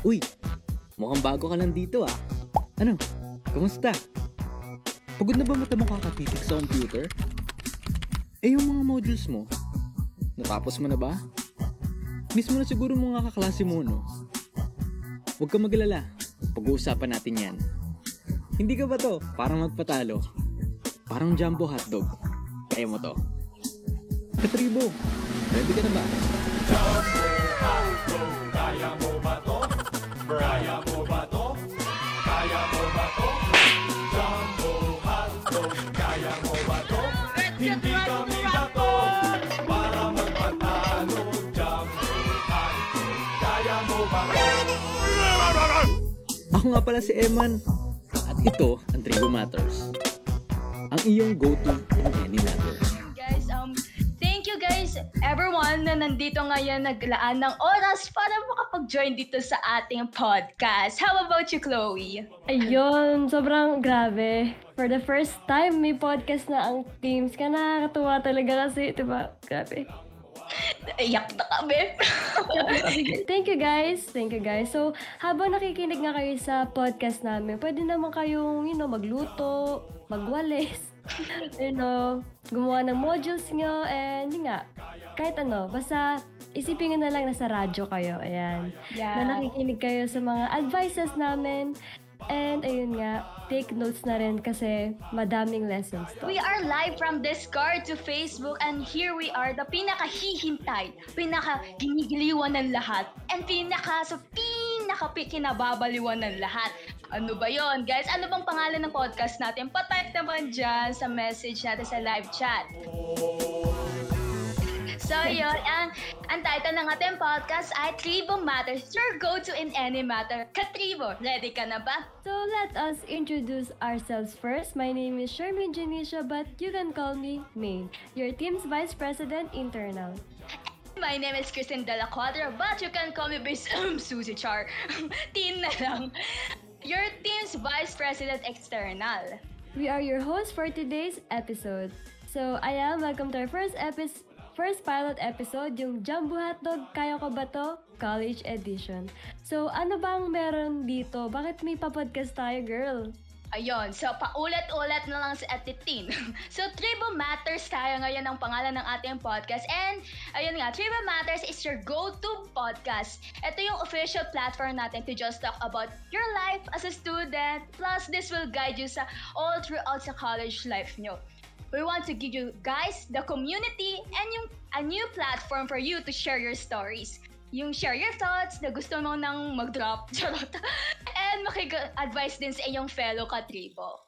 Uy, mukhang bago ka lang dito ah. Ano, kumusta? Pagod na ba mata mo kakatitik sa computer? Eh yung mga modules mo, natapos mo na ba? Miss mo na siguro mga kaklase mo, no? Huwag ka maglala, pag-uusapan natin yan. Hindi ka ba to? Parang magpatalo. Parang jumbo hotdog. Kaya mo to. Katribo, ready ka na ba? Kaya Ako nga pala si Eman. At ito ang Trigo Matters. Ang iyong go-to in any matter. Guys, um, thank you guys, everyone na nandito ngayon naglaan ng oras para makapag-join dito sa ating podcast. How about you, Chloe? Ayun, sobrang grabe. For the first time, may podcast na ang teams ka. Nakakatuwa talaga kasi, di ba? Grabe. Iyak na kami. Thank you guys. Thank you guys. So, habang nakikinig nga kayo sa podcast namin, pwede naman kayong, you know, magluto, magwalis, you know, gumawa ng modules nyo, and yun nga, kahit ano, basta isipin nyo na lang nasa radyo kayo. Ayan. Yeah. Na nakikinig kayo sa mga advices namin. And ayun nga, take notes na rin kasi madaming lessons to. We are live from Discord to Facebook and here we are, the pinaka-hihintay, pinaka-ginigiliwan ng lahat, and pinaka sa pinaka kinababaliwan ng lahat. Ano ba yon guys? Ano bang pangalan ng podcast natin? Patype naman dyan sa message natin sa live chat. So yun, ang, ang title ng ating podcast ay Tribo Matters, your go-to in any matter. Katribo, ready ka na ba? So let us introduce ourselves first. My name is Shermin Janisha, but you can call me Main, your team's Vice President Internal. My name is Kristen Dela Quadra, but you can call me Miss um, Susie Char. Teen na lang. Your team's Vice President External. We are your hosts for today's episode. So, ayan, welcome to our first episode, first pilot episode, yung Jumbo Hotdog, Kaya Ko Ba To? College Edition. So, ano bang meron dito? Bakit may papodcast tayo, girl? Ayun, so paulat-ulat na lang sa atitin. so, Tribo Matters tayo ngayon ang pangalan ng ating podcast. And, ayun nga, Tribo Matters is your go-to podcast. Ito yung official platform natin to just talk about your life as a student. Plus, this will guide you sa all throughout sa college life nyo. We want to give you guys the community and yung a new platform for you to share your stories. Yung share your thoughts na gusto mo nang mag-drop, charot. And makig-advise din sa iyong fellow katribo.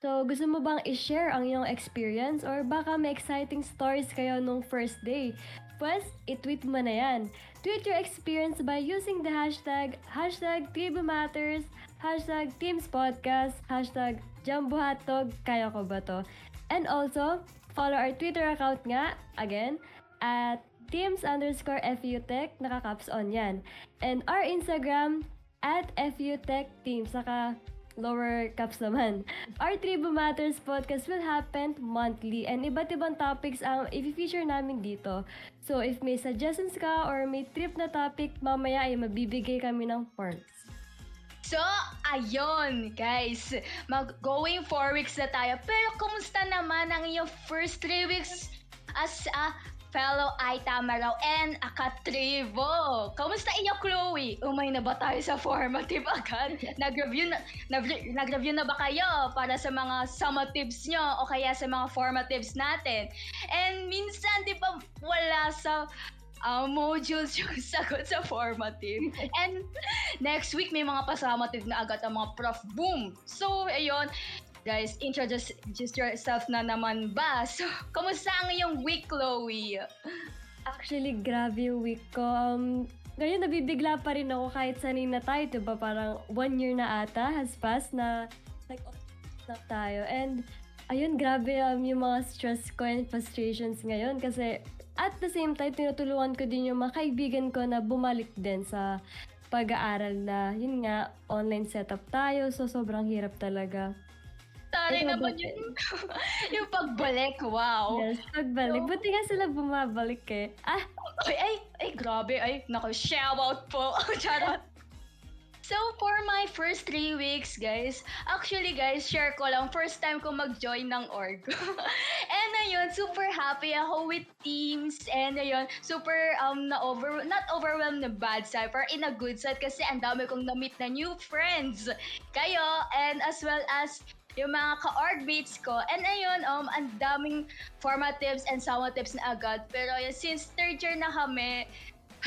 So, gusto mo bang i-share ang iyong experience or baka may exciting stories kayo nung first day? Pues, i-tweet mo na yan. Tweet your experience by using the hashtag, hashtag Matters, hashtag TeamsPodcast, hashtag JumboHotDog, kaya ko ba to? And also, follow our Twitter account nga, again, at teams underscore FUTech, naka-caps on yan. And our Instagram, at FUTech team, saka lower caps naman. Our Tribo Matters podcast will happen monthly and iba't ibang topics ang i-feature namin dito. So if may suggestions ka or may trip na topic, mamaya ay mabibigay kami ng forms. So, ayun, guys. Mag-going 4 weeks na tayo. Pero, kumusta naman ang iyong first 3 weeks as a fellow Aitamaraw and a Katribo? Kamusta iyo, Chloe? Umay na ba tayo sa formative agad? Nag-review na, nag- nag-review na ba kayo para sa mga summatives nyo o kaya sa mga formatives natin? And minsan, di ba, wala sa uh, modules yung sagot sa formative. And next week, may mga pasamative na agad ang mga prof. Boom! So, ayun. Guys, introduce just yourself na naman ba? So, kamusta ang iyong week, Chloe? Actually, grabe yung week ko. Um, ngayon, nabibigla pa rin ako kahit sanay na tayo, diba? Parang one year na ata has passed na like, na tayo. And, ayun, grabe um, yung mga stress ko and frustrations ngayon kasi at the same time, tinutulungan ko din yung mga kaibigan ko na bumalik din sa pag-aaral na, yun nga, online setup tayo. So, sobrang hirap talaga. Tari Ikaw naman ba? yun. yung pagbalik, wow. Yes, pagbalik. So- Buti nga sila bumabalik eh. Ah, Ay, ay, ay, grabe. Ay, naku, shout out po. Charot. So, for my first three weeks, guys, actually, guys, share ko lang, first time ko mag-join ng org. and ayun, super happy ako with teams. And ayun, super, um, na over, not overwhelmed na bad side, but in a good side kasi ang dami kong na-meet na new friends. Kayo, and as well as yung mga ka-org mates ko. And ayun, um, ang daming formatives and summatives na agad. Pero yun, since third year na kami,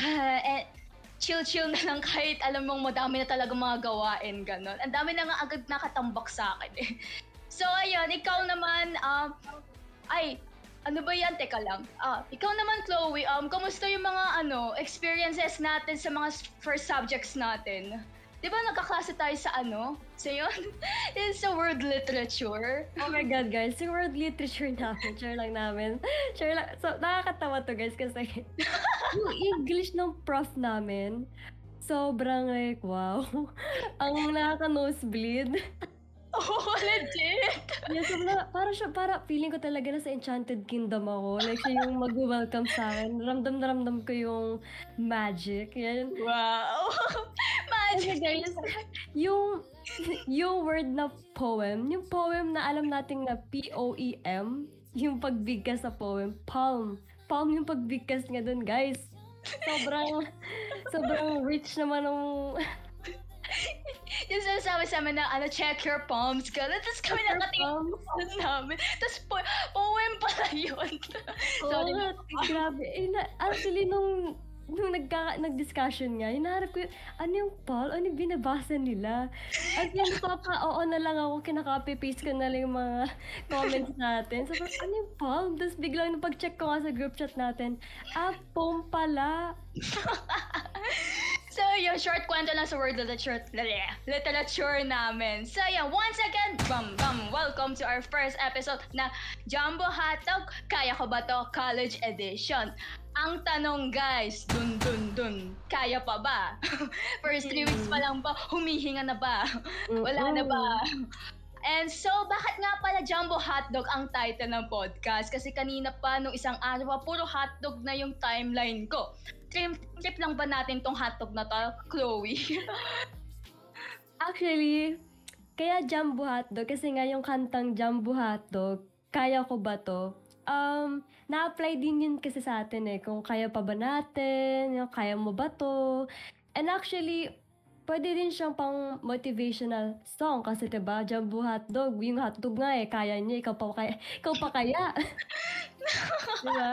eh, chill-chill na lang kahit alam mong madami na talaga mga gawain, ganon. Ang dami na nga agad nakatambak sa akin eh. So ayun, ikaw naman, um, ay, ano ba yan? Teka lang. Ah, ikaw naman, Chloe, um, kamusta yung mga ano, experiences natin sa mga first subjects natin? Di ba nagkaklase tayo sa ano? Sa yun? It's sa world literature. Oh my God, guys. Yung world literature namin, share lang namin. Share lang. So, nakakatawa to, guys, kasi yung English ng prof namin, sobrang like, wow. Ang nakaka-nosebleed. Oh, legit! Yes, sobrang, para siya, para feeling ko talaga na sa Enchanted Kingdom ako. Like, siya yung mag-welcome sa akin. Ramdam na ramdam ko yung magic. Yan. Wow! Magic! Guys, yung, yung word na poem, yung poem na alam nating na P-O-E-M, yung pagbigkas sa poem, palm. Palm yung pagbigkas nga dun, guys. Sobrang, sobrang rich naman ng yung sinasabi sa amin na, ano, check your palms ka. Tapos kami nakatingin sa palms namin. Tapos po- poem pala yun. Sorry. Nga, grabe. Eh, na, actually, nung nung nagka, nag-discussion nga, hinaharap ko yung, ano yung Paul? Ano yung binabasa nila? At yung papa, oo na lang ako, kinaka-copy-paste ko na lang yung mga comments natin. So, ano yung Paul? Tapos biglang nung pag-check ko nga sa group chat natin, ah, pom pala. So, yung short kwento lang sa word literature, literature namin. So, yan, once again, bam, bam, welcome to our first episode na Jumbo Hotdog, Kaya Ko Ba To? College Edition. Ang tanong guys, dun dun dun, kaya pa ba? First three weeks pa lang ba? Humihinga na ba? Wala na ba? And so, bakit nga pala Jumbo Hotdog ang title ng podcast? Kasi kanina pa, nung isang araw, puro hotdog na yung timeline ko. Trip, trip lang ba natin tong hotdog na to, Chloe? Actually, kaya Jumbo Hotdog, kasi nga yung kantang Jumbo Hotdog, kaya ko ba to? Um, na-apply din yun kasi sa atin eh, kung kaya pa ba natin, yung kaya mo ba to? And actually, pwede din siyang pang motivational song kasi 'di ba Jumbo Hotdog, yung hotdog nga eh, kaya niya, ikaw pa kaya, ikaw pa kaya. diba?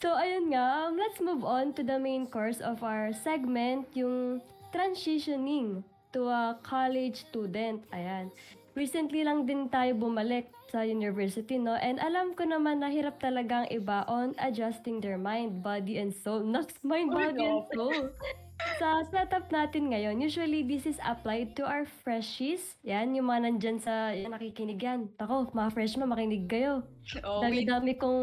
So, ayun nga, um, let's move on to the main course of our segment, yung transitioning to a college student. Ayan. Recently lang din tayo bumalik sa university, no? And alam ko naman na hirap talagang iba on adjusting their mind, body, and soul. Not mind, body, and soul. Sa setup natin ngayon, usually this is applied to our freshies. Yan, yung mga nandyan sa yan, nakikinig yan. Ako, mga freshman, makinig kayo. oh. Dami-dami kong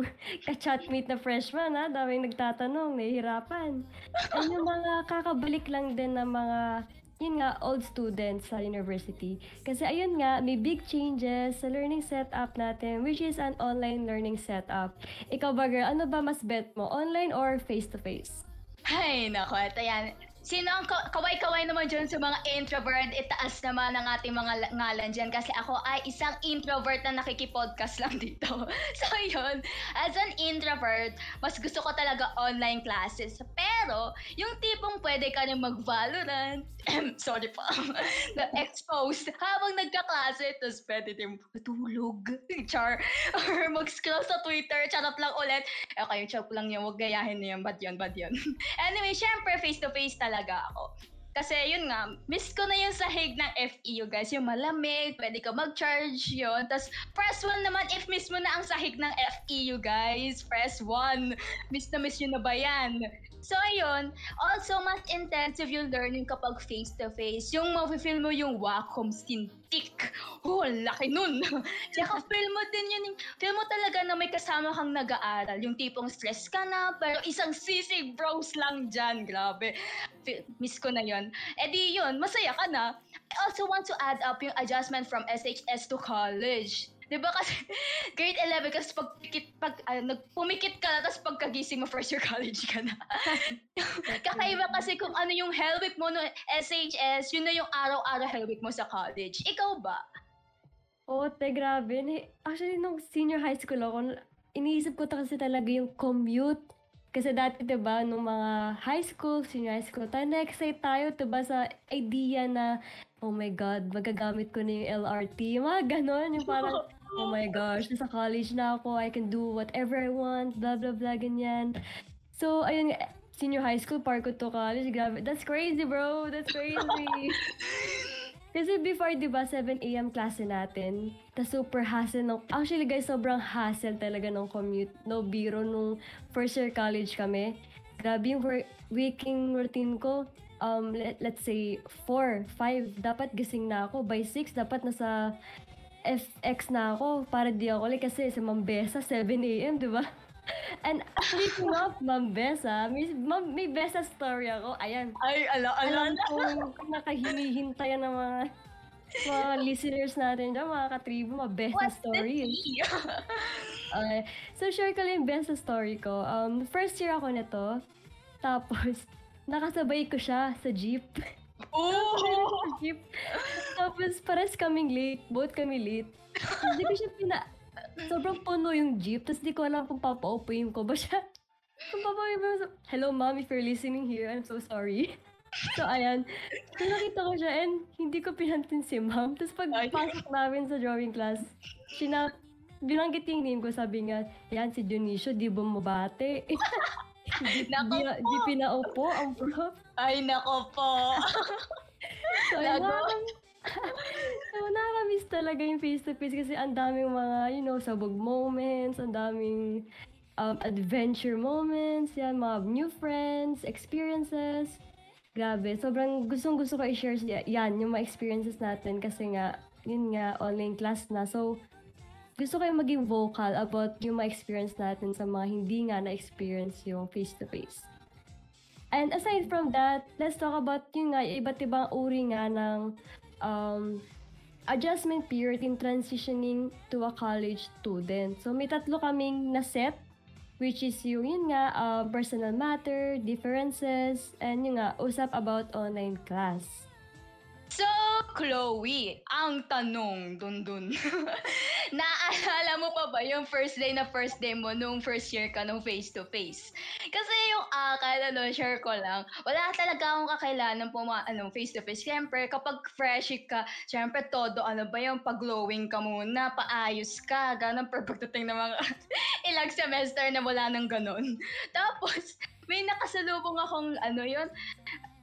ka-chatmate na freshman, ha? Daming nagtatanong, nahihirapan. And yung mga kakabalik lang din ng mga, yun nga, old students sa university. Kasi ayun nga, may big changes sa learning setup natin, which is an online learning setup. Ikaw ba, girl, ano ba mas bet mo? Online or face-to-face? Ay, nako, ito yan. Sino ang ka- kaway-kaway naman dyan sa mga introvert? Itaas naman ang ating mga la- ngalan dyan kasi ako ay isang introvert na nakikipodcast lang dito. So yun, as an introvert, mas gusto ko talaga online classes. Pero, yung tipong pwede ka rin mag-Valorant, sorry po, na exposed habang nagkaklase, tapos pwede din matulog, char, or mag-scroll sa Twitter, charot lang ulit. Eh, kayo, joke lang yun, huwag gayahin niyo yun, bad yun, bad yun. anyway, syempre, face-to-face talaga ako. Kasi yun nga, miss ko na yung sahig ng FEU guys. Yung malamig, pwede ka mag-charge yun. Tapos press 1 naman if miss mo na ang sahig ng FEU guys. Press 1. Miss na miss yun na ba yan? So ayun, also mas intensive yung learning kapag face-to-face. Yung mafe-feel mo yung Wacom Cintiq. Oh, laki nun. Tsaka feel mo din yun, feel mo talaga na may kasama kang nag-aaral. Yung tipong stress ka na, pero isang sisig bros lang dyan. Grabe. Miss ko na yun. Eh di yun, masaya ka na. I also want to add up yung adjustment from SHS to college. Di ba kasi, grade 11, kasi pag, pikit, pag ah, nagpumikit ka na, tapos pagkagising mo, first year college ka na. Kakaiba kasi kung ano yung hell week mo no SHS, yun na yung araw-araw hell week mo sa college. Ikaw ba? Oo, te, grabe. Actually, nung senior high school ako, iniisip ko ta kasi talaga yung commute. Kasi dati, di ba, nung mga high school, senior high school, tayo na-excite tayo, di ba, sa idea na, oh my God, magagamit ko na yung LRT. Yung Mga ganon, yung parang, oh my gosh, nasa college na ako, I can do whatever I want, blah, blah, blah, ganyan. So, ayun, senior high school, park ko to college, grabe. That's crazy, bro. That's crazy. Kasi before, di ba, 7 a.m. klase natin, ta super hassle nung, actually guys, sobrang hassle talaga ng commute, no biro nung first year college kami. Grabe yung waking routine ko, um, let, let's say, 4, 5, dapat gising na ako. By 6, dapat nasa FX na ako para di ako ulit kasi sa Mambesa, 7 a.m., di ba? And speaking of Mambesa, may, mam- may besa story ako. Ayan, Ay, ala, alam kong nakahinihintayan ng mga mga listeners natin dyan, mga katribo, mga best What's tea? Okay. So, share ko lang yung best story ko. Um, first year ako nito. Tapos, nakasabay ko siya sa jeep. Sa jeep. Tapos, pares kaming late. Both kami late. Hindi ko siya pina... Sobrang puno yung jeep. Tapos, di ko alam kung papaupuin ko ba siya. Kung papaupuin ko, hello mom, if you're listening here, I'm so sorry. So, ayan. So, nakita ko siya and hindi ko pinantin si ma'am. Tapos, pagpasok namin sa drawing class, sina binanggit yung name ko, sabi nga, yan si Dionisio, di bumabate. Nako di, di pinaupo ang prof. Ay, nako po. So, ayun, Lago. nakakam- so, nakakamiss talaga yung face-to-face kasi ang daming mga, you know, sabog moments, ang daming um, adventure moments, yan, mga new friends, experiences. Grabe, sobrang gustong-gusto ko i-share yan, yung mga experiences natin kasi nga, yun nga, online class na. So, gusto ko yung maging vocal about yung mga experience natin sa mga hindi nga na-experience yung face-to-face. And aside from that, let's talk about yung nga, iba't ibang uri nga ng um, adjustment period in transitioning to a college student. So may tatlo kaming na-set, which is yung yun nga, uh, personal matter, differences, and yung nga, usap about online class. So, Chloe, ang tanong dun dun. Naaalala mo pa ba yung first day na first day mo nung first year ka nung face-to-face? Kasi yung akal, ano, share ko lang, wala talaga akong kakailangan po mga ano, face-to-face. Siyempre, kapag fresh ka, siyempre todo, ano ba yung pag-glowing ka muna, paayos ka, ganun, per pagdating ng mga ilang semester na wala nang ganun. Tapos, may nakasalubong akong, ano yon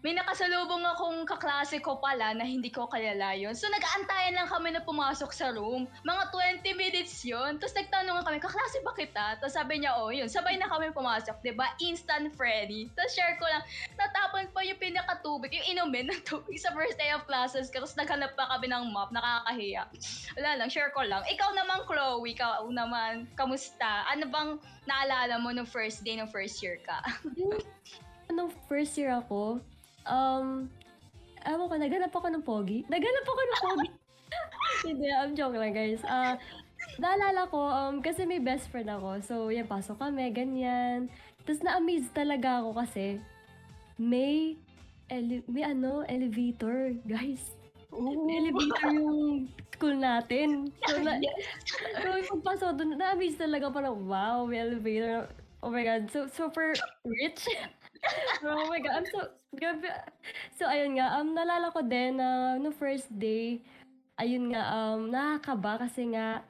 may nakasalubong akong kaklase ko pala na hindi ko kilala yun. So, nag-aantayan lang kami na pumasok sa room. Mga 20 minutes yun. Tapos nagtanong kami, kaklase ba kita? Tapos sabi niya, oh, yun. Sabay na kami pumasok, 'di ba Instant Freddy. Tapos share ko lang, natapon pa yung pinakatubig, yung inumin ng tubig sa first day of classes. Tapos naghanap pa kami ng map, nakakahiya. Wala lang, share ko lang. Ikaw naman, Chloe, ikaw naman, kamusta? Ano bang naalala mo nung first day ng first year ka? Nung first year ako, um, ewan ko, naghanap ako ng pogi. Naghanap ako ng pogi. Hindi, I'm joke lang guys. Ah, naalala ko, um, kasi may best friend ako. So, yan, pasok kami, ganyan. Tapos na-amaze talaga ako kasi may, ele- may ano, elevator, guys. May elevator yung school natin. So, na, so yung pagpasok doon, na-amaze talaga parang, wow, may elevator. Oh my God, so super rich. oh my God, I'm so, grabe. So, ayun nga, um, nalala ko din na no first day, ayun nga, um, nakakaba kasi nga,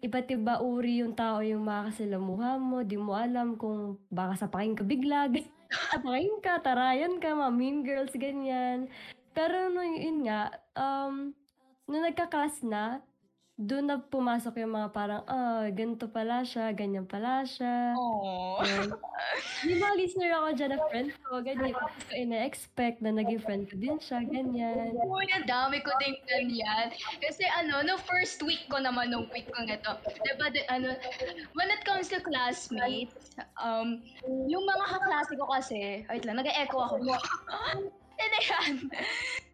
iba't iba uri yung tao yung makakasilamuha mo, di mo alam kung baka sapakin ka bigla, sapakin ka, tarayan ka, mga mean girls, ganyan. Pero no, yun nga, um, nung nagka-class na, doon na pumasok yung mga parang, ah, ganito pala siya, ganyan pala siya. Yun. Yung mga listener ako dyan na friend ko, ganyan. Tapos ko ina-expect na naging friend ko din siya, ganyan. Uy, ang dami ko din ganyan. Kasi ano, no first week ko naman, nung week ko ito, diba, di, ano, when it comes to classmates, um, yung mga kaklase ko kasi, wait lang, nag-echo ako. Hindi yan.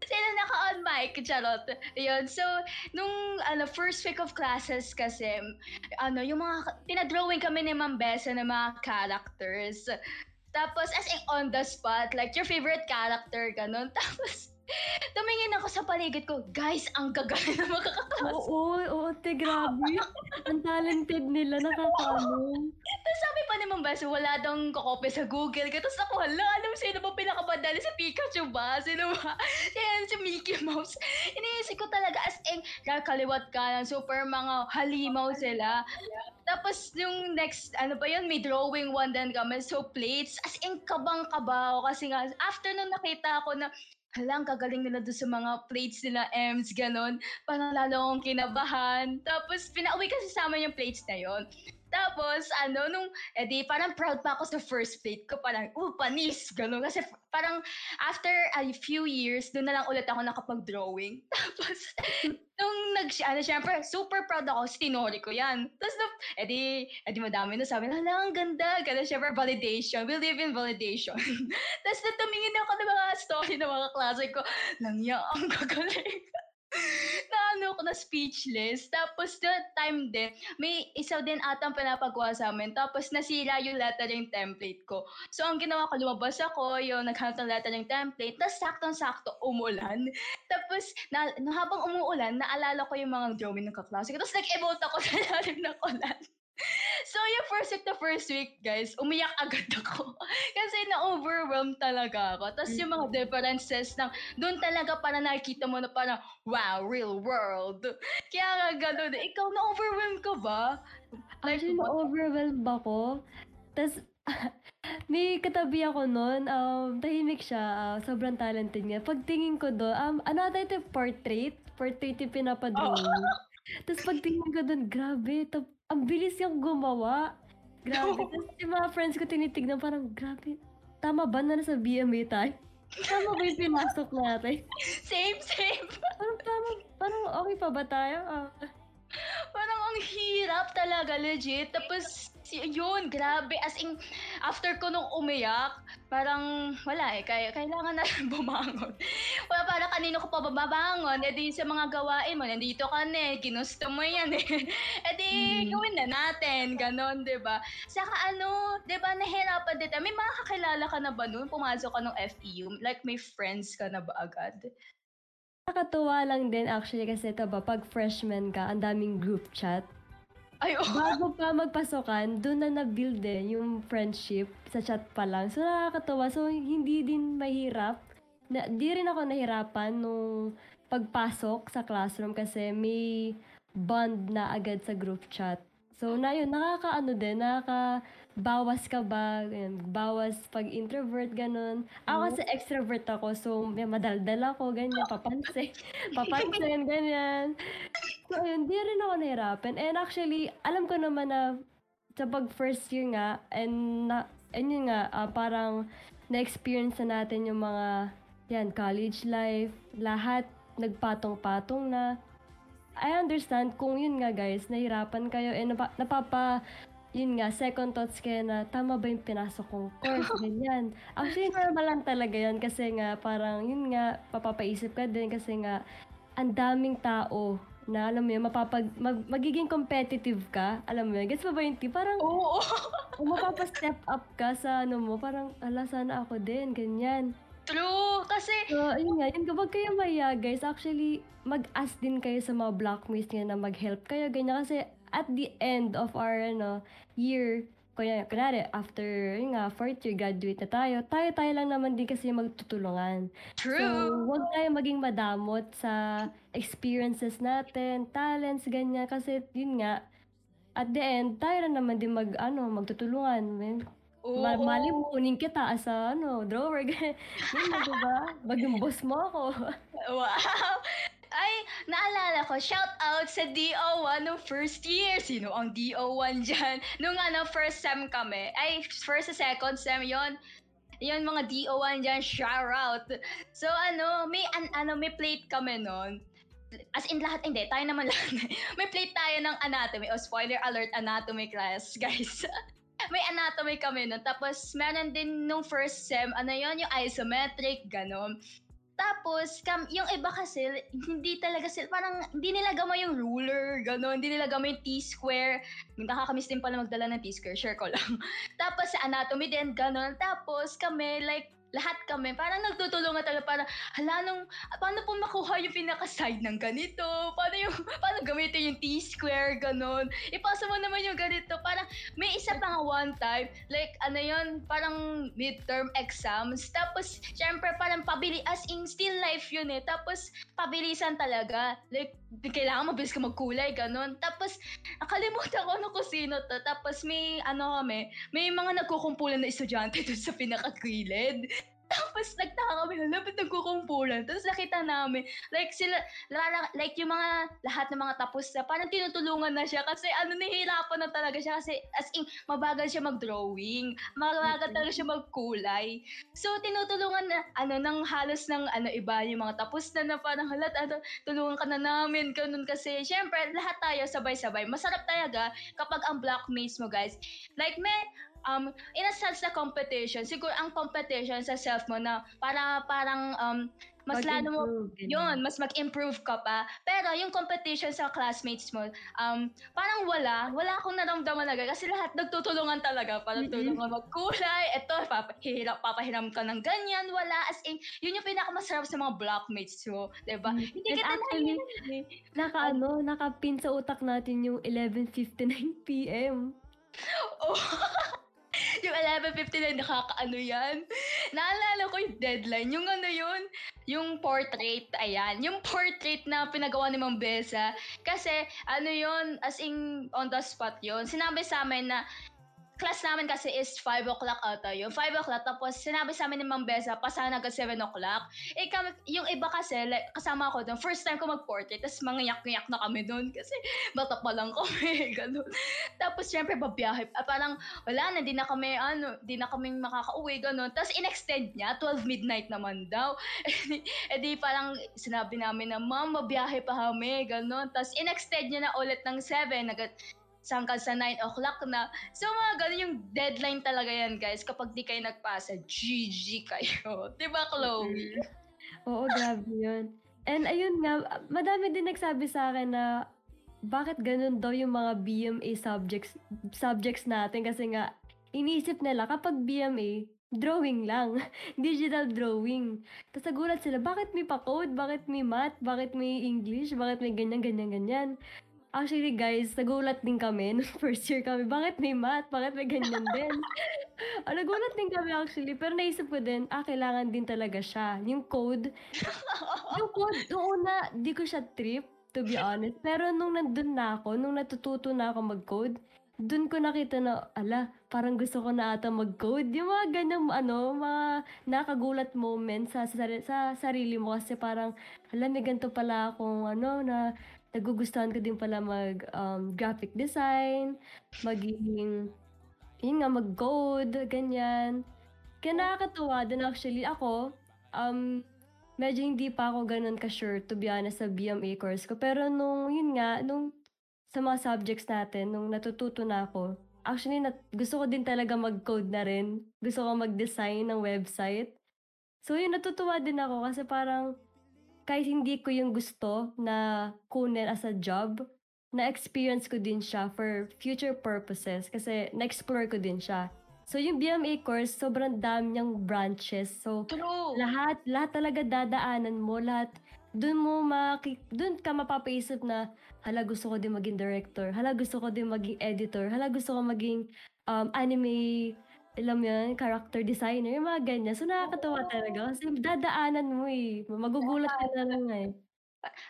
Sila naka-on mic, charot. Yun, so, nung ano, first week of classes kasi, ano, yung mga, tinadrawing kami ni Ma'am Besa ng mga characters. Tapos, as in on the spot, like, your favorite character, ganun. Tapos, tumingin ako sa paligid ko, guys, ang gagaling na makakaklase. Oo, oo, te, grabe. Ang talented nila, nakakaano. Tapos sabi pa ni Ma'am Besa, wala daw kakopy sa Google. Tapos ako, hala, alam sino ba pinakamadali? Si Pikachu ba? Sino ba? Yan, si Mickey Mouse. Iniisip ko talaga, as in, kakaliwat ka lang, super mga halimaw sila. Tapos yung next, ano pa yun, may drawing one din kami. So plates, as in kabang-kaba ako. Kasi nga, after nung nakita ko na, hala, kagaling nila doon sa mga plates nila, Ems, ganon. Parang lalo akong kinabahan. Tapos, pinauwi kasi sa amin yung plates na yon. Tapos, ano, nung, edi, parang proud pa ako sa first plate ko. Parang, oh, panis, gano'n. Kasi parang, after a few years, doon na lang ulit ako nakapag-drawing. Tapos, nung nag, ano, syempre, super proud ako, tinori ko yan. Tapos, nung, edi, edi madami na sabi, hala, ang ganda. Gano'n, syempre, validation. We live in validation. Tapos, nung tumingin ako ng mga story ng mga klase ko, nangya, ang gagaling. na ano ko na speechless. Tapos that time din, may isa din atang pinapagawa sa amin. Tapos nasira yung lettering template ko. So ang ginawa ko, lumabas ako, yung naghanap ng lettering template. Tapos saktong-sakto, umulan. Tapos na, habang umuulan, naalala ko yung mga drawing ng kaklase. Tapos nag-emote ako sa lalim ng ulan. So, yung first week na first week, guys, umiyak agad ako. Kasi na-overwhelmed talaga ako. Tapos yung mga differences ng, doon talaga para nakikita mo na parang, wow, real world. Kaya nga ganun. Ikaw, na-overwhelmed ka ba? Like, Actually, na-overwhelmed ako. Tapos, may katabi ako noon, um, tahimik siya, ah, sobrang talented niya. Pagtingin ko doon, um, ano ata ito, portrait? Portrait yung pinapadrawing. Tapos pagtingin ko doon, grabe, tap- ang bilis niyang gumawa. Grabe. Tapos yung mga friends ko tinitignan, parang, grabe, tama ba na nasa BMA tayo? Tama ba yung pinasok natin? Same, same. Parang, tama, parang okay pa ba tayo? Ah, Parang ang hirap talaga, legit. Tapos, yun, grabe. As in, after ko nung umiyak, parang wala eh. Kaya, kailangan na bumangon. Wala para kanino ko pa babangon. E di sa mga gawain mo, nandito ka na eh. Ginusto mo yan eh. E di, Mm. gawin na natin. Ganon, di ba? Saka ano, di ba, nahirapan din. May mga kakilala ka na ba nun? Pumasok ka ng FEU? Like, may friends ka na ba agad? Nakakatuwa lang din actually kasi ito ba, pag freshman ka, ang daming group chat. Ay, oh. Bago pa magpasokan, doon na na-build eh, yung friendship sa chat pa lang. So nakakatuwa. So hindi din mahirap. Na, di rin ako nahirapan nung pagpasok sa classroom kasi may bond na agad sa group chat. So na yun, nakakaano din, nakakabawas ka ba, ganyan, bawas pag introvert, ganun. Ako kasi extrovert ako, so may madaldal ako, ganyan, papansin, papansin, ganyan. So, ayun, di rin ako nahirapan. And actually, alam ko naman na sa pag first year nga, and, na, and yun nga, ah, parang na-experience na natin yung mga, yan, college life, lahat nagpatong-patong na. I understand kung yun nga guys, nahirapan kayo, and napa, napapa, yun nga, second thoughts kayo na tama ba yung pinasok kong course, ganyan. Actually, normal lang talaga yan kasi nga parang yun nga, papapaisip ka din kasi nga ang daming tao na alam mo yun, mapapag, mag, magiging competitive ka, alam mo yun, gets mo ba yung? Parang, Oo. kung mapapa-step up ka sa ano mo, parang, ala, sana ako din, ganyan. True. Kasi, So, ayun nga, yun, kapag kayo maya, guys, actually, mag-ask din kayo sa mga blockmates niya na mag-help kayo, ganyan. Kasi, at the end of our, ano, year, kaya, kunwari, after, yun nga, fourth year, graduate na tayo, tayo-tayo lang naman din kasi magtutulungan. So, true. huwag tayo maging madamot sa experiences natin, talents, ganyan. Kasi, yun nga, at the end, tayo na naman din mag, ano, magtutulungan. Man. Oo. Ma- mali mo, kunin kita as a, ano, drawer. ganyan. Diba? Maging boss mo ako. Wow! Ay, naalala ko, shout out sa DO1 no first year. Sino ang DO1 dyan? Nung ano, first sem kami. Ay, first sa second sem yon Yun, mga DO1 dyan, shout out. So, ano, may, an, ano, may plate kami nun. As in lahat, hindi, tayo naman lahat. may plate tayo ng anatomy. O, spoiler alert, anatomy class, guys. may anatomy kami nun. Tapos, meron din nung first sem, ano yon yung isometric, ganon. Tapos, kam, yung iba kasi, hindi talaga sila, parang hindi nila gamay yung ruler, gano'n, hindi nila gamay yung T-square. Nakakamiss din pala magdala ng T-square, share ko lang. Tapos sa anatomy din, gano'n. Tapos kami, like, lahat kami, parang nagtutulungan talaga para, hala, nung, paano po makuha yung pinaka-side ng ganito? Paano yung, paano gamitin yung T-square, gano'n? Ipasa mo naman yung ganito. Parang, may isa pa nga one time, like, ano yun, parang midterm exams. Tapos, syempre, parang pabili, as in, still life yun eh. Tapos, pabilisan talaga. Like, kailangan mabilis ka magkulay, gano'n. Tapos, nakalimutan ko ano kung sino to. Tapos, may, ano kami, may mga nagkukumpulan na estudyante doon sa pinakagilid. Tapos nagtaka kami, hala, ba't nagkukumpulan? Tapos nakita namin, like sila, la- like yung mga, lahat ng mga tapos na, parang tinutulungan na siya kasi ano, nahihirapan na talaga siya kasi as in, mabagal siya mag-drawing, mabagal talaga siya magkulay. So, tinutulungan na, ano, ng halos ng, ano, iba, yung mga tapos na na parang, halat, ano, tulungan ka na namin, ganun kasi, syempre, lahat tayo sabay-sabay. Masarap talaga kapag ang blockmates mo, guys. Like, may, um, in a sense na competition, siguro ang competition sa self mo na para parang um, mas lalo mo, yun, mas mag-improve ka pa. Pero yung competition sa classmates mo, um, parang wala, wala akong naramdaman agad kasi lahat nagtutulungan talaga. Parang Mm-mm. tulungan magkulay, eto, papahirap, papahiram ka ng ganyan, wala. As in, yun yung pinakamasarap sa mga blockmates mo, diba? Mm. Hindi And kita actually, nahihirap. Naka ano, nakapin sa utak natin yung 11.59 p.m. Oh. Yung 11.59, nakakaano yan. Naalala ko yung deadline. Yung ano yun, yung portrait, ayan. Yung portrait na pinagawa ni Ma'am Besa. Kasi, ano yun, as in, on the spot yun. Sinabi sa amin na, class namin kasi is 5 o'clock ata yun. 5 o'clock, tapos sinabi sa amin ni Ma'am Besa, pasahan agad 7 o'clock. Eh, kami, yung iba kasi, like, kasama ko doon, first time ko mag-portrait, tapos mangayak-ngayak na kami doon kasi bata pa lang kami, ganun. Tapos, syempre, babiyahe. Ah, parang, wala na, di na kami, ano, di na kami makakauwi, ganun. Tapos, in-extend niya, 12 midnight naman daw. eh, di parang, sinabi namin na, ma'am, mabiyahe pa kami, ganun. Tapos, in-extend niya na ulit ng 7, nag hanggang sa 9 o'clock na. So, mga ganun yung deadline talaga yan, guys. Kapag di kayo nagpasa, GG kayo. Diba, Chloe? Oo, grabe yun. And ayun nga, madami din nagsabi sa akin na bakit ganun daw yung mga BMA subjects subjects natin kasi nga iniisip nila kapag BMA drawing lang, digital drawing. Tapos nagulat sila, bakit may pa-code, bakit may math, bakit may English, bakit may ganyan, ganyan, ganyan. Actually guys, nagulat din kami nung first year kami, bakit may math, bakit may ganyan din. ah, nagulat din kami actually, pero naisip ko din, ah, kailangan din talaga siya. Yung code, yung code, yung di ko siya trip, to be honest. Pero nung nandun na ako, nung natututo na ako mag-code, dun ko nakita na, ala, parang gusto ko na ata mag-code. Yung mga ganyang, ano, mga nakagulat moments sa, sa, sa sarili mo kasi parang, ala, may ganito pala akong, ano, na nagugustuhan ko din pala mag um, graphic design, magiging, yun nga, mag-code, ganyan. Kaya nakakatuwa din actually ako, um, medyo hindi pa ako ganun ka-sure to be honest sa BMA course ko. Pero nung, yun nga, nung sa mga subjects natin, nung natututo na ako, actually nat- gusto ko din talaga mag-code na rin. Gusto ko mag-design ng website. So yun, natutuwa din ako kasi parang kahit hindi ko yung gusto na kunin as a job, na-experience ko din siya for future purposes kasi na-explore ko din siya. So yung BMA course, sobrang dami niyang branches. So True. lahat, lahat talaga dadaanan mo, lahat doon mo maki, doon ka mapapaisip na hala gusto ko din maging director, hala gusto ko din maging editor, hala gusto ko maging um, anime alam mo yun, character designer, mga ganyan. So, nakakatawa talaga kasi dadaanan mo eh. Magugulat ka na lang eh.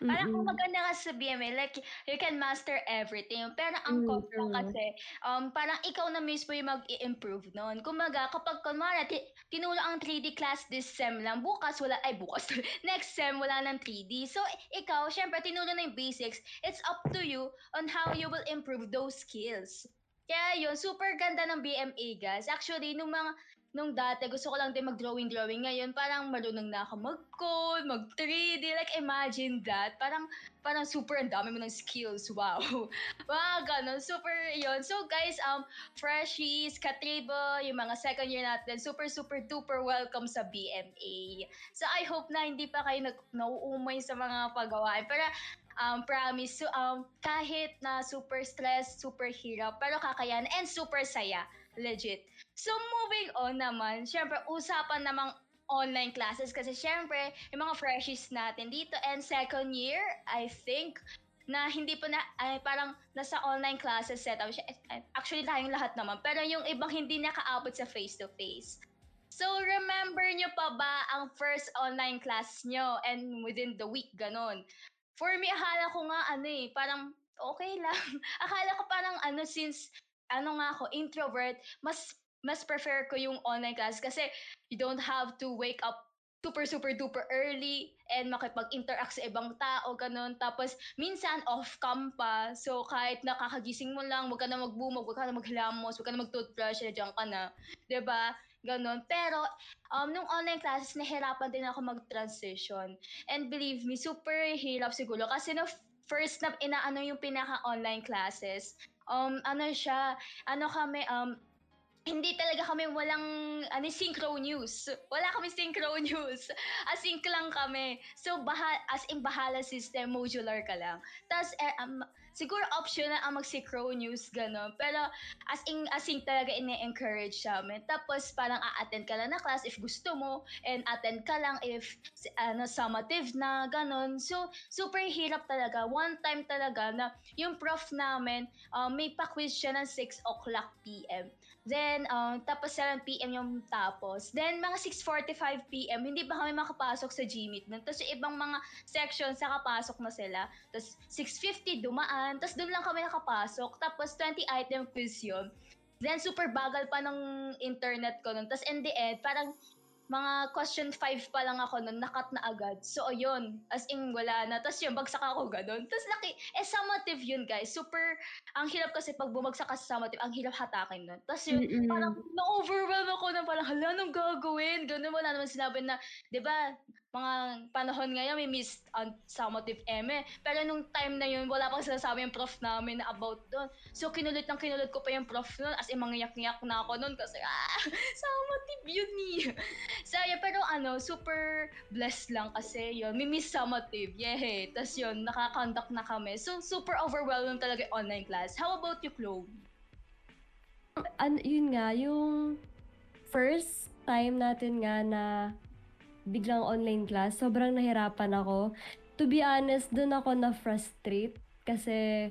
Parang kung Mm-mm. maganda nga sa BMA, like, you can master everything. Pero ang Mm, cost lang true. kasi, um, parang ikaw na mismo yung mag-i-improve nun. Kumbaga, kapag kunwari, ti- tinuro ang 3D class this sem lang, bukas wala, ay bukas, next sem wala ng 3D. So, ikaw, syempre, tinuro na yung basics. It's up to you on how you will improve those skills. Kaya yun, super ganda ng BMA, guys. Actually, nung mga, nung dati, gusto ko lang din mag-drawing-drawing. Ngayon, parang marunong na ako mag-code, mag-3D. Like, imagine that. Parang, parang super ang dami mo ng skills. Wow. wow, ganun. Super yon So, guys, um, freshies, katribo, yung mga second year natin, super, super, duper welcome sa BMA. So, I hope na hindi pa kayo nag- nauumay sa mga paggawain. Pero, um, promise, so, um, kahit na super stress, super hirap, pero kakayan, and super saya. Legit. So, moving on naman, syempre, usapan namang online classes kasi syempre, yung mga freshies natin dito and second year, I think, na hindi pa na, ay, parang nasa online classes setup. siya. Actually, tayong lahat naman. Pero yung ibang hindi nakaabot sa face-to-face. So, remember nyo pa ba ang first online class nyo and within the week, ganon? For me, akala ko nga, ano eh, parang okay lang. akala ko parang ano, since, ano nga ako, introvert, mas mas prefer ko yung online class kasi you don't have to wake up super super duper early and makipag-interact sa ibang tao, ganun. Tapos, minsan off-cam pa. So, kahit nakakagising mo lang, wag ka na magbumog, wag ka na maghilamos, wag ka na mag-toothbrush, nandiyan ka na. 'Di ba? Ganon. Pero, um, nung online classes, nahirapan din ako mag-transition. And believe me, super hirap siguro. Kasi no, first na inaano yung pinaka-online classes, um, ano siya, ano kami, um, hindi talaga kami walang ano, synchro news. Wala kami synchro news. Async lang kami. So, baha, as in bahala system, modular ka lang. Tapos, eh, um, siguro option na ang mag-synchro news, gano'n. Pero, as in, async talaga ine-encourage namin. Tapos, parang a-attend ka lang na class if gusto mo. And attend ka lang if, ano, summative na, gano'n. So, super hirap talaga. One time talaga na yung prof namin, um, may pa-quiz siya ng 6 o'clock p.m. Then, um, tapos 7 p.m. yung tapos. Then, mga 6.45 p.m., hindi pa kami makapasok sa GMeet nun. Tapos, yung ibang mga sections, nakapasok na sila. Tapos, 6.50 dumaan. Tapos, doon lang kami nakapasok. Tapos, 20 item quiz yun. Then, super bagal pa ng internet ko nun. Tapos, in the end, parang mga question 5 pa lang ako nun, nakat na agad. So, ayun, as in, wala na. Tapos yun, bagsak ako ganun. Tapos laki, eh, summative yun, guys. Super, ang hirap kasi pag bumagsak ka sa summative, ang hirap hatakin nun. Tapos yun, Mm-mm. parang na-overwhelm ako na parang, hala, anong gagawin? Ganun, wala naman sinabi na, di ba, mga panahon ngayon, may miss on summative M eh. Pero nung time na yun, wala pang sinasabi yung prof namin na about doon. So, kinulit ng kinulit ko pa yung prof nun, as in, mangiyak-ngiyak na ako nun kasi, ah, summative yun eh. So, yeah, pero ano, super blessed lang kasi yun. May miss summative. Yehey. Tapos yun, nakakonduct na kami. So, super overwhelming talaga yung online class. How about you, Chloe? An, yun nga, yung first time natin nga na biglang online class, sobrang nahirapan ako. To be honest, dun ako na-frustrate kasi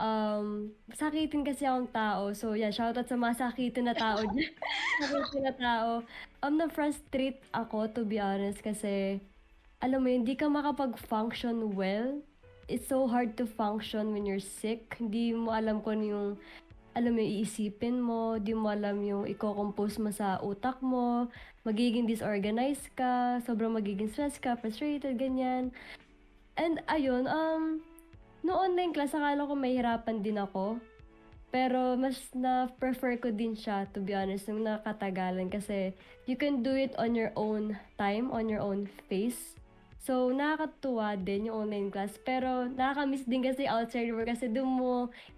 um, sakitin kasi akong tao. So, yeah, shoutout sa mga sakitin na tao dyan. sakitin na tao. Um, na-frustrate ako, to be honest, kasi alam mo yun, hindi ka makapag-function well. It's so hard to function when you're sick. Hindi mo alam kung yung alam mo, iisipin mo, di mo alam yung i-compose mo sa utak mo, magiging disorganized ka, sobrang magiging stress ka, frustrated, ganyan. And ayun, um, no online class, akala ko mahirapan din ako. Pero mas na-prefer ko din siya, to be honest, nung nakatagalan. Kasi you can do it on your own time, on your own pace. So, nakakatuwa din yung online class. Pero, nakakamiss din kasi outside world kasi doon mo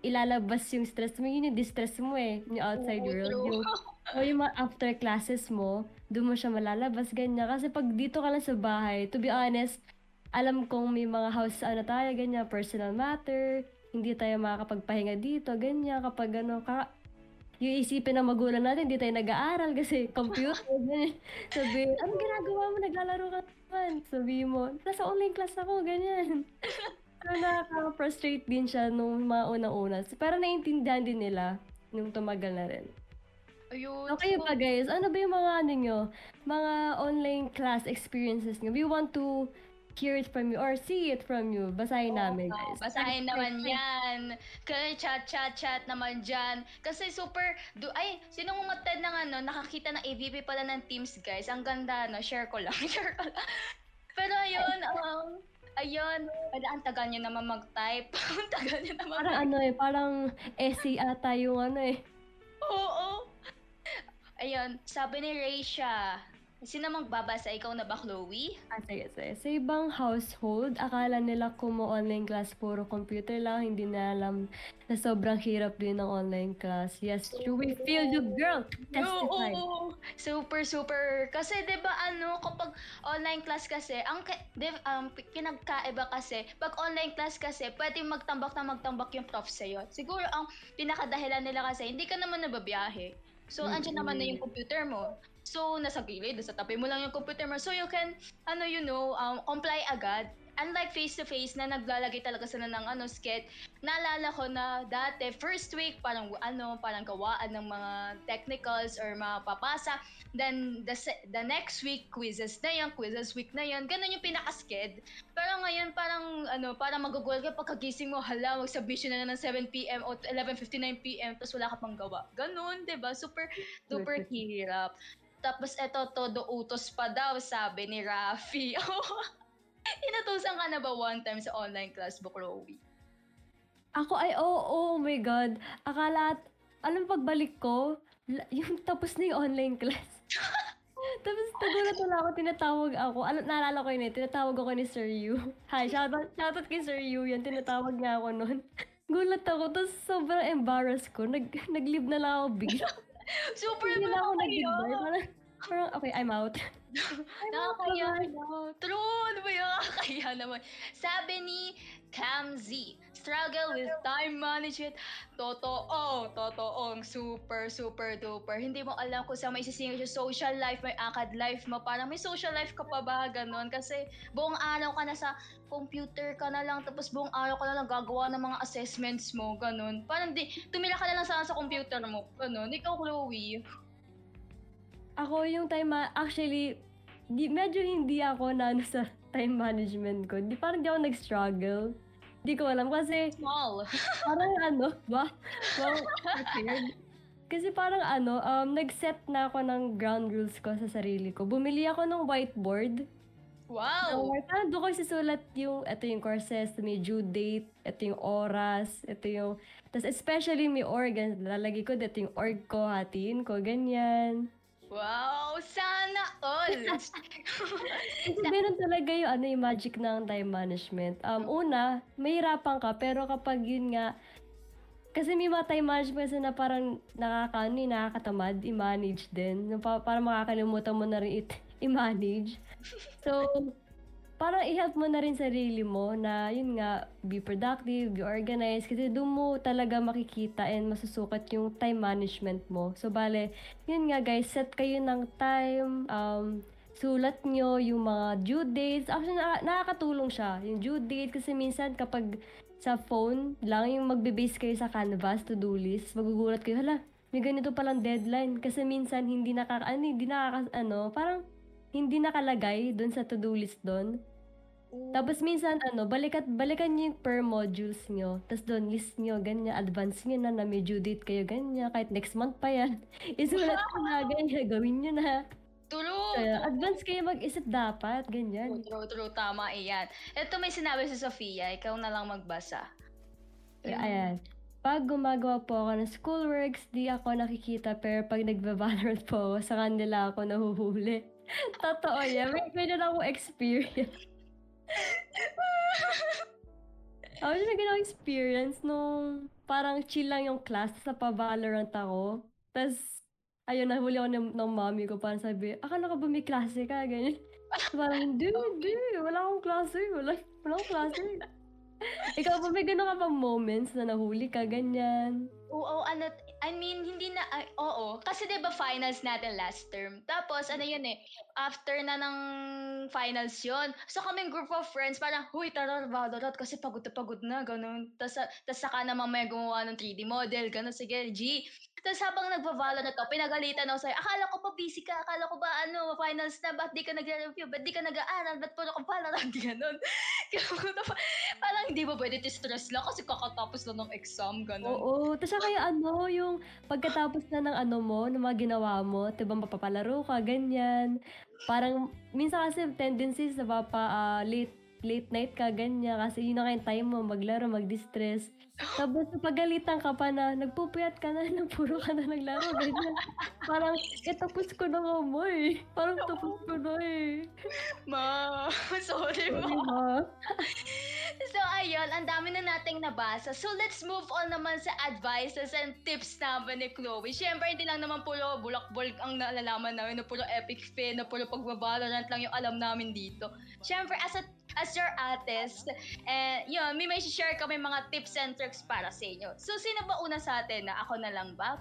ilalabas yung stress mo. Yun yung distress mo eh, yung outside Oo, world. true. Yung, o yung mga after classes mo, doon mo siya malalabas, ganyan. Kasi pag dito ka lang sa bahay, to be honest, alam kong may mga house, ano tayo, ganyan, personal matter, hindi tayo makakapagpahinga dito, ganyan, kapag ano, ka, yung isipin ng magulang natin, hindi tayo nag-aaral kasi computer. Sabi, anong ginagawa mo? Naglalaro ka naman. Sabi mo, nasa online class ako, ganyan. So, nakaka-frustrate din siya nung mga una-una. Pero naiintindihan din nila nung tumagal na rin. Ayun. Okay ba guys? Ano ba yung mga ano nyo? Mga online class experiences nyo? We want to hear it from you or see it from you. Basahin namin Oo, guys. Basahin naman yan. Kaya chat, chat, chat naman dyan. Kasi super, do, ay, sinong umatid ng ano, nakakita ng AVP pala ng Teams, guys. Ang ganda, no? Share ko lang, share ko lang. Pero ayun, um, ayun, pwede ang tagal nyo naman mag-type. ang tagal nyo naman Parang ano eh, parang essay ata yung ano eh. Oo. Ayun, sabi ni Raisha, sino magbabasa? Ikaw na ba, Chloe? Ah, sige, sige. Sa ibang household, akala nila kung mo online class puro computer lang, hindi na alam na sobrang hirap din ng online class. Yes, true. We feel you, girl. Testify. Oo, super, super. Kasi 'di ba ano, kapag online class kasi, ang di, um, kinagkaiba kasi, pag online class kasi, pwede magtambak na magtambak yung prof sa'yo. Siguro ang pinakadahilan nila kasi, hindi ka naman nababiyahe. So, andyan naman na yung computer mo. So, nasa gilid, sa tabi mo lang yung computer mo. So, you can, ano, you know, um, comply agad. Unlike face-to-face na naglalagay talaga sila ng ano, skit, naalala ko na dati, first week, parang ano, parang gawaan ng mga technicals or mga papasa. Then, the, the next week, quizzes na yan, quizzes week na yan. Ganun yung pinaka-sked. Pero ngayon, parang, ano, parang magugol ka pagkagising mo, hala, mag-submission na ng 7pm o 11.59pm, tapos wala ka pang gawa. Ganun, ba Super, super hirap. Tapos eto, todo utos pa daw, sabi ni Rafi. Inutusan ka na ba one time sa online class, Bukrowi? Ako ay, oo, oh, my God. Akala, alam pagbalik ko, yung tapos na yung online class. tapos nagulat na ako, tinatawag ako. Alam, naalala ko yun eh, tinatawag ako ni Sir Yu. Hi, shoutout, shoutout kay Sir Yu yan, tinatawag niya ako noon. Gulat ako, tapos sobrang embarrassed ko. Nag, nag-leave na lang ako bigla. Super Hindi na ako nag-goodbye. Parang, parang, okay, I'm out. Nakakaya. True, ano ba yung nakakaya naman? Sabi ni Cam Z, struggle with time management. Totoo, totoo, super, super duper. Hindi mo alam kung saan may isisingil yung social life, may akad life mo. Parang may social life ka pa ba, ganun? Kasi buong araw ka na sa computer ka na lang, tapos buong araw ka na lang gagawa ng mga assessments mo, ganun. Parang di, tumira ka na lang sana sa computer mo, ganun. Ikaw, Chloe. Ako yung time, ma- actually, di, medyo hindi ako na ano sa time management ko. Di, parang di ako nag-struggle. Di ko alam kasi Small. parang ano, ba? Wow, prepared. Kasi parang ano, um, nag-set na ako ng ground rules ko sa sarili ko. Bumili ako ng whiteboard. Wow! So, parang doon ko isusulat yung, ito yung courses, may due date, ito yung oras, ito yung, tapos especially may organs, lalagay ko dito yung org ko, hatiin ko, ganyan. Wow! Sana all! Kasi meron talaga yung, ano, yung magic ng time management. Um, una, mahirapan ka, pero kapag yun nga, kasi may mga time management kasi na parang nakakaano, eh, nakakatamad, i-manage din. Yung pa, parang makakalimutan mo na rin it, i-manage. So, parang i-help mo na rin sarili mo na yun nga, be productive, be organized. Kasi doon mo talaga makikita and masusukat yung time management mo. So, bale, yun nga guys, set kayo ng time, um, sulat nyo yung mga due dates. Actually, na- nakakatulong siya. Yung due date kasi minsan kapag sa phone lang yung magbe-base kayo sa Canvas to-do list, magugulat kayo, hala, may ganito palang deadline. Kasi minsan hindi nakaka, ano, hindi nakaka, ano, parang hindi nakalagay doon sa to-do list doon. Tapos minsan, ano, balikat, balikan nyo yung per modules nyo. Tapos doon, list nyo, ganyan, advance nyo na na may due date kayo, ganyan, kahit next month pa yan. Isulat nyo na, ganyan, gawin nyo na. True! Kaya, advance kayo mag-isip dapat, ganyan. true, true. Tama, iyan. Ito may sinabi si Sofia. Ikaw na lang magbasa. Kaya, ayan. Pag gumagawa po ako ng schoolworks, di ako nakikita. Pero pag nagva-Valorant po ako, sa kanila ako nahuhuli. Totoo yan. May ganyan akong experience. Ako may ganyan akong experience nung parang chill lang yung class, sa pa-Valorant ako. Tapos, ayun, nahuli ako ng, ng mommy ko, parang sabi, akala ka ba may klase ka? Ganyan. parang, hindi, hindi, wala akong klase, wala, wala akong klase. Ikaw ba may ganun ka pa moments na nahuli ka, ganyan? Oo, ano, I mean, hindi na, ay, oo. Kasi 'di ba finals natin last term. Tapos, ano yun eh, after na ng finals yun. So, kaming group of friends, parang, huy, tara, Valorant, kasi pagod na pagod na, ganun. Tapos, tas saka na mamaya gumawa ng 3D model, ganun, sige, G. Tapos habang nagva-Valorant ako, pinagalitan ako sa'yo, akala ko pa busy ka, akala ko ba ano, finals na, ba't di ka nag-review, ba't di ka nag-aaral, ba't puro ka Valorant, ganun. parang hindi ba pwede stress lang kasi kakatapos lang ng exam, ganun. Oo, tapos kaya ano, yung pagkatapos na ng ano mo, ng mga ginawa mo, diba mapapalaro ka, ganyan. Parang, minsan kasi tendencies na papa ah, late late night ka, ganyan. Kasi yun na kayo time mo, maglaro, mag-distress. Tapos pagalitan ka pa na, nagpupuyat ka na, nang puro ka na naglaro, ganyan. Parang, eh, tapos ko na nga mo eh. Parang tapos ko na eh. Ma, sorry Sorry, ma. So ayun, ang dami na nating nabasa. So let's move on naman sa advices and tips naman ni Chloe. Siyempre, hindi lang naman puro bulak-bulk ang nalalaman namin na puro epic fail, na puro pagbabalorant lang yung alam namin dito. Siyempre, as a as your artist, eh, yun, may may share kami mga tips and tricks para sa inyo. So, sino ba una sa atin? Na ako na lang ba?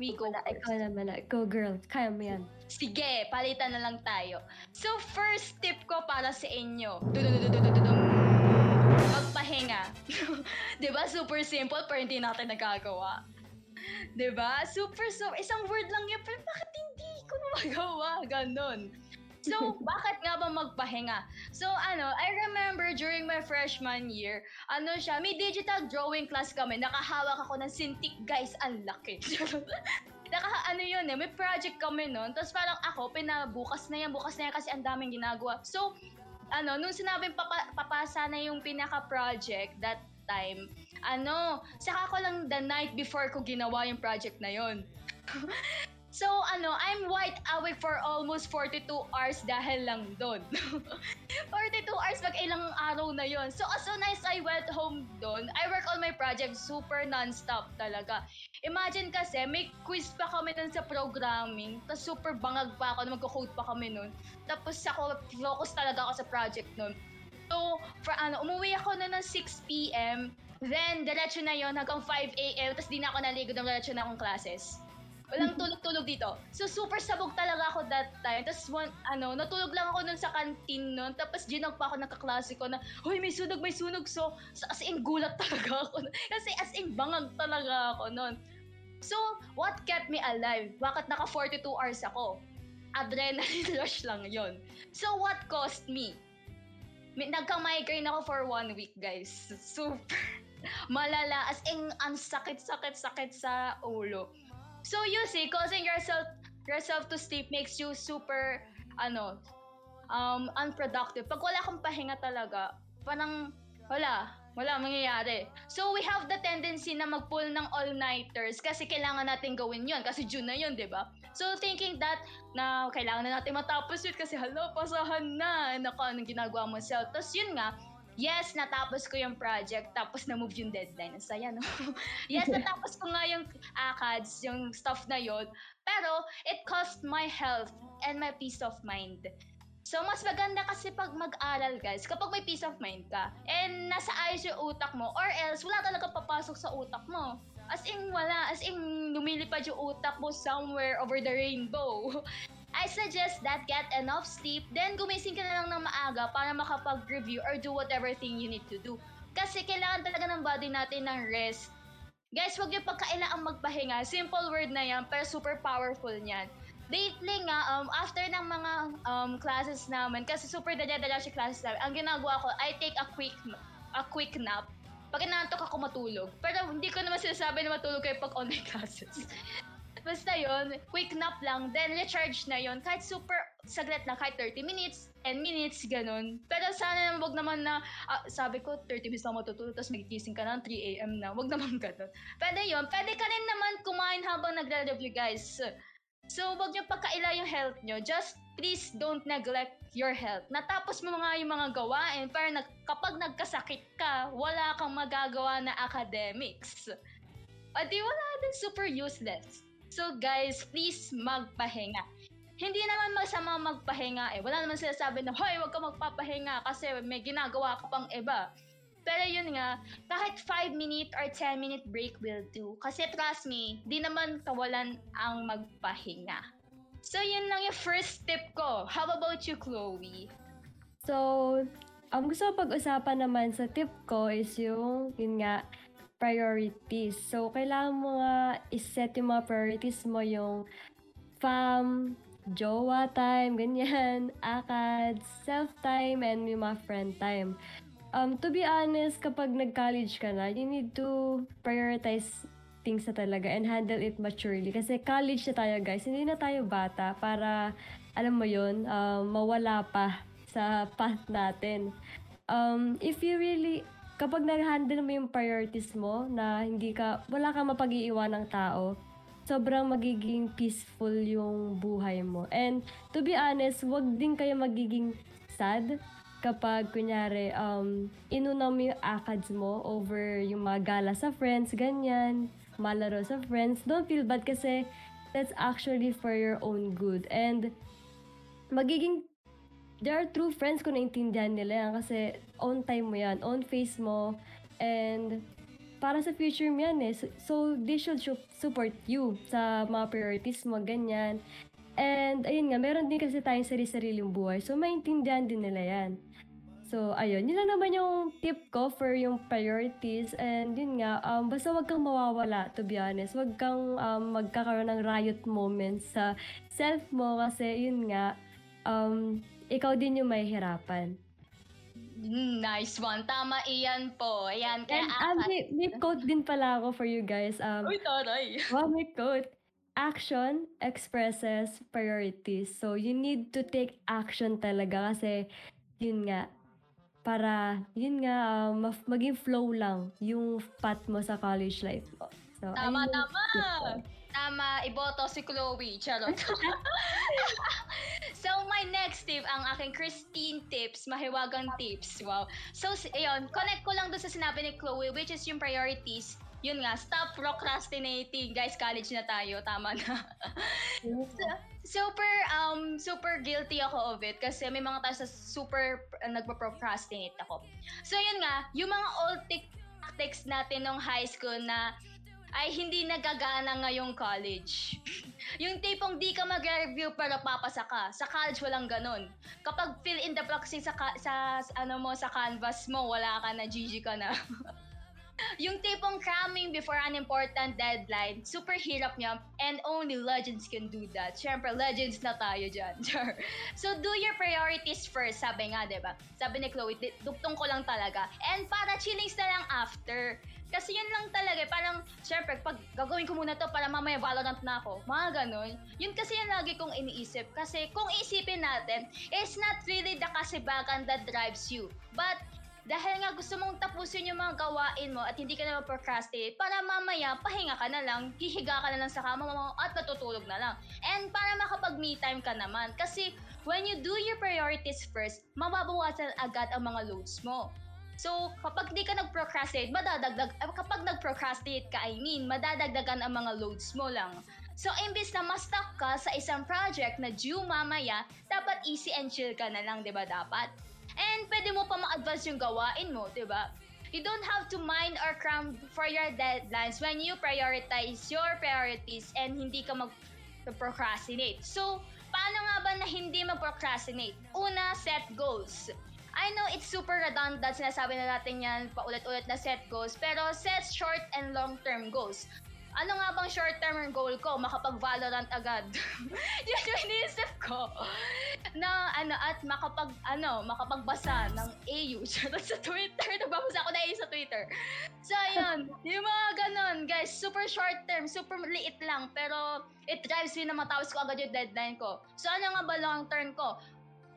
We go Wala, first. ikaw na. Go girl, kaya mo yan. Sige, palitan na lang tayo. So, first tip ko para sa inyo. Magpahinga. 'Di ba Super simple pero hindi natin nagagawa. 'Di ba Super, super, isang word lang yun, pero bakit hindi ko na magawa? Ganon. So, bakit nga ba magpahinga? So, ano, I remember during my freshman year, ano siya, may digital drawing class kami. Nakahawak ako ng Cintiq, guys, ang laki. Naka, ano yun eh, may project kami noon. Tapos parang ako, pinabukas na yan, bukas na yan kasi ang daming ginagawa. So, ano, nung sinabing papa, papasa na yung pinaka-project that time, ano, saka ko lang the night before ko ginawa yung project na yon. so, ano, I'm wide awake for almost 42 hours dahil lang doon. 42 hours pag ilang araw na yon. So, as soon as I went home doon, I work on my project super non-stop talaga. Imagine kasi, may quiz pa kami nun sa programming, tapos super bangag pa ako, magko-code pa kami nun. Tapos ako, focus talaga ako sa project nun. So, for ano, umuwi ako na ng 6pm, then diretso na yon hanggang 5am, tapos di na ako naligo, na diretso na akong classes. Walang tulog-tulog dito. So, super sabog talaga ako that time. Tapos, one, ano, natulog lang ako nun sa canteen nun. Tapos, ginag pa ako ng kaklase ko na, Hoy, may sunog, may sunog. So, so, as in, gulat talaga ako. Kasi as in, bangag talaga ako nun. So, what kept me alive? Bakit naka 42 hours ako? Adrenaline rush lang yon. So, what cost me? May- Nagka-migraine ako for one week, guys. Super malala. As in, ang sakit-sakit-sakit sa ulo. So, you see, causing yourself yourself to sleep makes you super, ano, um, unproductive. Pag wala kang pahinga talaga, parang, wala, wala mangyayari. So, we have the tendency na mag-pull ng all-nighters kasi kailangan natin gawin yun. Kasi June na yun, di ba? So, thinking that na kailangan na natin matapos yun kasi, hello, pasahan na. Naku, anong ginagawa mo self? Tapos yun nga, yes, natapos ko yung project, tapos na-move yung deadline. Ang saya, no? yes, natapos ko nga yung ACADS, yung stuff na yon Pero, it cost my health and my peace of mind. So, mas maganda kasi pag mag-aral, guys, kapag may peace of mind ka, and nasa ayos yung utak mo, or else, wala talaga papasok sa utak mo. As in, wala. As in, lumilipad yung utak mo somewhere over the rainbow. I suggest that get enough sleep, then gumising ka na lang ng maaga para makapag-review or do whatever thing you need to do. Kasi kailangan talaga ng body natin ng rest. Guys, huwag yung pagkailangan magpahinga. Simple word na yan, pero super powerful niyan. Lately nga, um, after ng mga um, classes namin, kasi super dada-dada siya classes namin, ang ginagawa ko, I take a quick a quick nap. Pag inaantok ako matulog. Pero hindi ko naman sinasabi na matulog kayo pag online classes. Basta yon quick nap lang, then recharge na yon Kahit super saglit lang, kahit 30 minutes, 10 minutes, ganun. Pero sana naman wag naman na, ah, sabi ko, 30 minutes lang matutulog, tapos magigising ka na, 3 a.m. na. Wag naman ganun. Pwede yon Pwede ka rin naman kumain habang nagre-review, guys. So, wag niyo pagkaila yung health nyo. Just please don't neglect your health. Natapos mo mga yung mga gawain, pero nag, kapag nagkasakit ka, wala kang magagawa na academics. O di wala din super useless. So guys, please magpahinga. Hindi naman masama magpahinga eh. Wala naman sila sabi na, Hoy, wag ka magpapahinga kasi may ginagawa ka pang iba. Pero yun nga, kahit 5 minute or 10 minute break will do. Kasi trust me, di naman kawalan ang magpahinga. So yun lang yung first tip ko. How about you, Chloe? So, ang gusto pag-usapan naman sa tip ko is yung, yun nga, priorities. So, kailangan mo nga iset yung mga priorities mo, yung fam, jowa time, ganyan, akad, self-time, and yung mga friend time. Um, to be honest, kapag nag-college ka na, you need to prioritize things na talaga and handle it maturely. Kasi college na tayo, guys. Hindi na tayo bata para, alam mo yun, um, mawala pa sa path natin. um, if you really, kapag nag-handle mo yung priorities mo na hindi ka, wala kang mapag-iiwan ng tao, sobrang magiging peaceful yung buhay mo. And to be honest, wag din kayo magiging sad kapag kunyari um, inuna mo yung akads mo over yung mga gala sa friends, ganyan, malaro sa friends. Don't feel bad kasi that's actually for your own good. And magiging there are true friends kung naintindihan nila yan kasi own time mo yan, own face mo, and para sa future mo yan eh. So, so they should su- support you sa mga priorities mo, ganyan. And ayun nga, meron din kasi tayong sarili-sariling buhay. So maintindihan din nila yan. So, ayun. Yun lang naman yung tip ko for yung priorities. And yun nga, um, basta wag kang mawawala, to be honest. Wag kang um, magkakaroon ng riot moments sa self mo kasi yun nga, um, ikaw din yung mahihirapan. Mm, nice one. Tama iyan po. Ayan, kaya And um, may, may quote din pala ako for you guys. Um, Uy, taray. Wow, may quote. Action expresses priorities. So, you need to take action talaga kasi, yun nga, para, yun nga, um, ma- maging flow lang yung path mo sa college life mo. So, Tama, tama. Tama, iboto si Chloe. Charot. so, my next tip, ang aking Christine tips, mahiwagang tips. Wow. So, ayun, connect ko lang doon sa sinabi ni Chloe, which is yung priorities. Yun nga, stop procrastinating. Guys, college na tayo. Tama na. super um super guilty ako of it kasi may mga times na super uh, nagpo-procrastinate ako. So yun nga, yung mga old tic- tactics natin nung high school na ay hindi nagagana ngayong college. yung tipong di ka mag-review pero papasa ka. Sa college walang ganun. Kapag fill in the blanks sa, ka- sa, ano mo sa canvas mo, wala ka na, GG ka na. yung tipong cramming before an important deadline, super hirap niya and only legends can do that. Siyempre, legends na tayo dyan. So, do your priorities first, sabi nga, di ba? Sabi ni Chloe, duktong ko lang talaga. And para chillings na lang after. Kasi yun lang talaga, parang, syempre, pag gagawin ko muna to para mamaya Valorant na ako, mga ganun. Yun kasi yung lagi kong iniisip. Kasi kung isipin natin, it's not really the kasibagan that drives you. But, dahil nga gusto mong tapusin yung mga gawain mo at hindi ka na procrastinate para mamaya pahinga ka na lang, hihiga ka na lang sa kama mo at natutulog na lang. And para makapag me time ka naman. Kasi when you do your priorities first, mababawasan agad ang mga loads mo. So, kapag di ka nag-procrastinate, madadagdag, eh, kapag nag-procrastinate ka, I mean, madadagdagan ang mga loads mo lang. So, imbis na ma-stuck ka sa isang project na due mamaya, dapat easy and chill ka na lang, di ba dapat? And pwede mo pa ma-advance yung gawain mo, di ba? You don't have to mind or cram for your deadlines when you prioritize your priorities and hindi ka mag-procrastinate. So, paano nga ba na hindi mag-procrastinate? Una, set goals. I know it's super redundant, sinasabi na natin yan paulit-ulit na set goals, pero set short and long-term goals. Ano nga bang short-term goal ko? Makapag-Valorant agad. Yun yung iniisip ko. Na ano, at makapag, ano, makapagbasa ng AU. Sa Twitter. Nagbabasa ako na AU sa Twitter. So, ayun. yung mga ganon, guys. Super short-term. Super liit lang. Pero, it drives me na matapos ko agad yung deadline ko. So, ano nga ba long-term ko?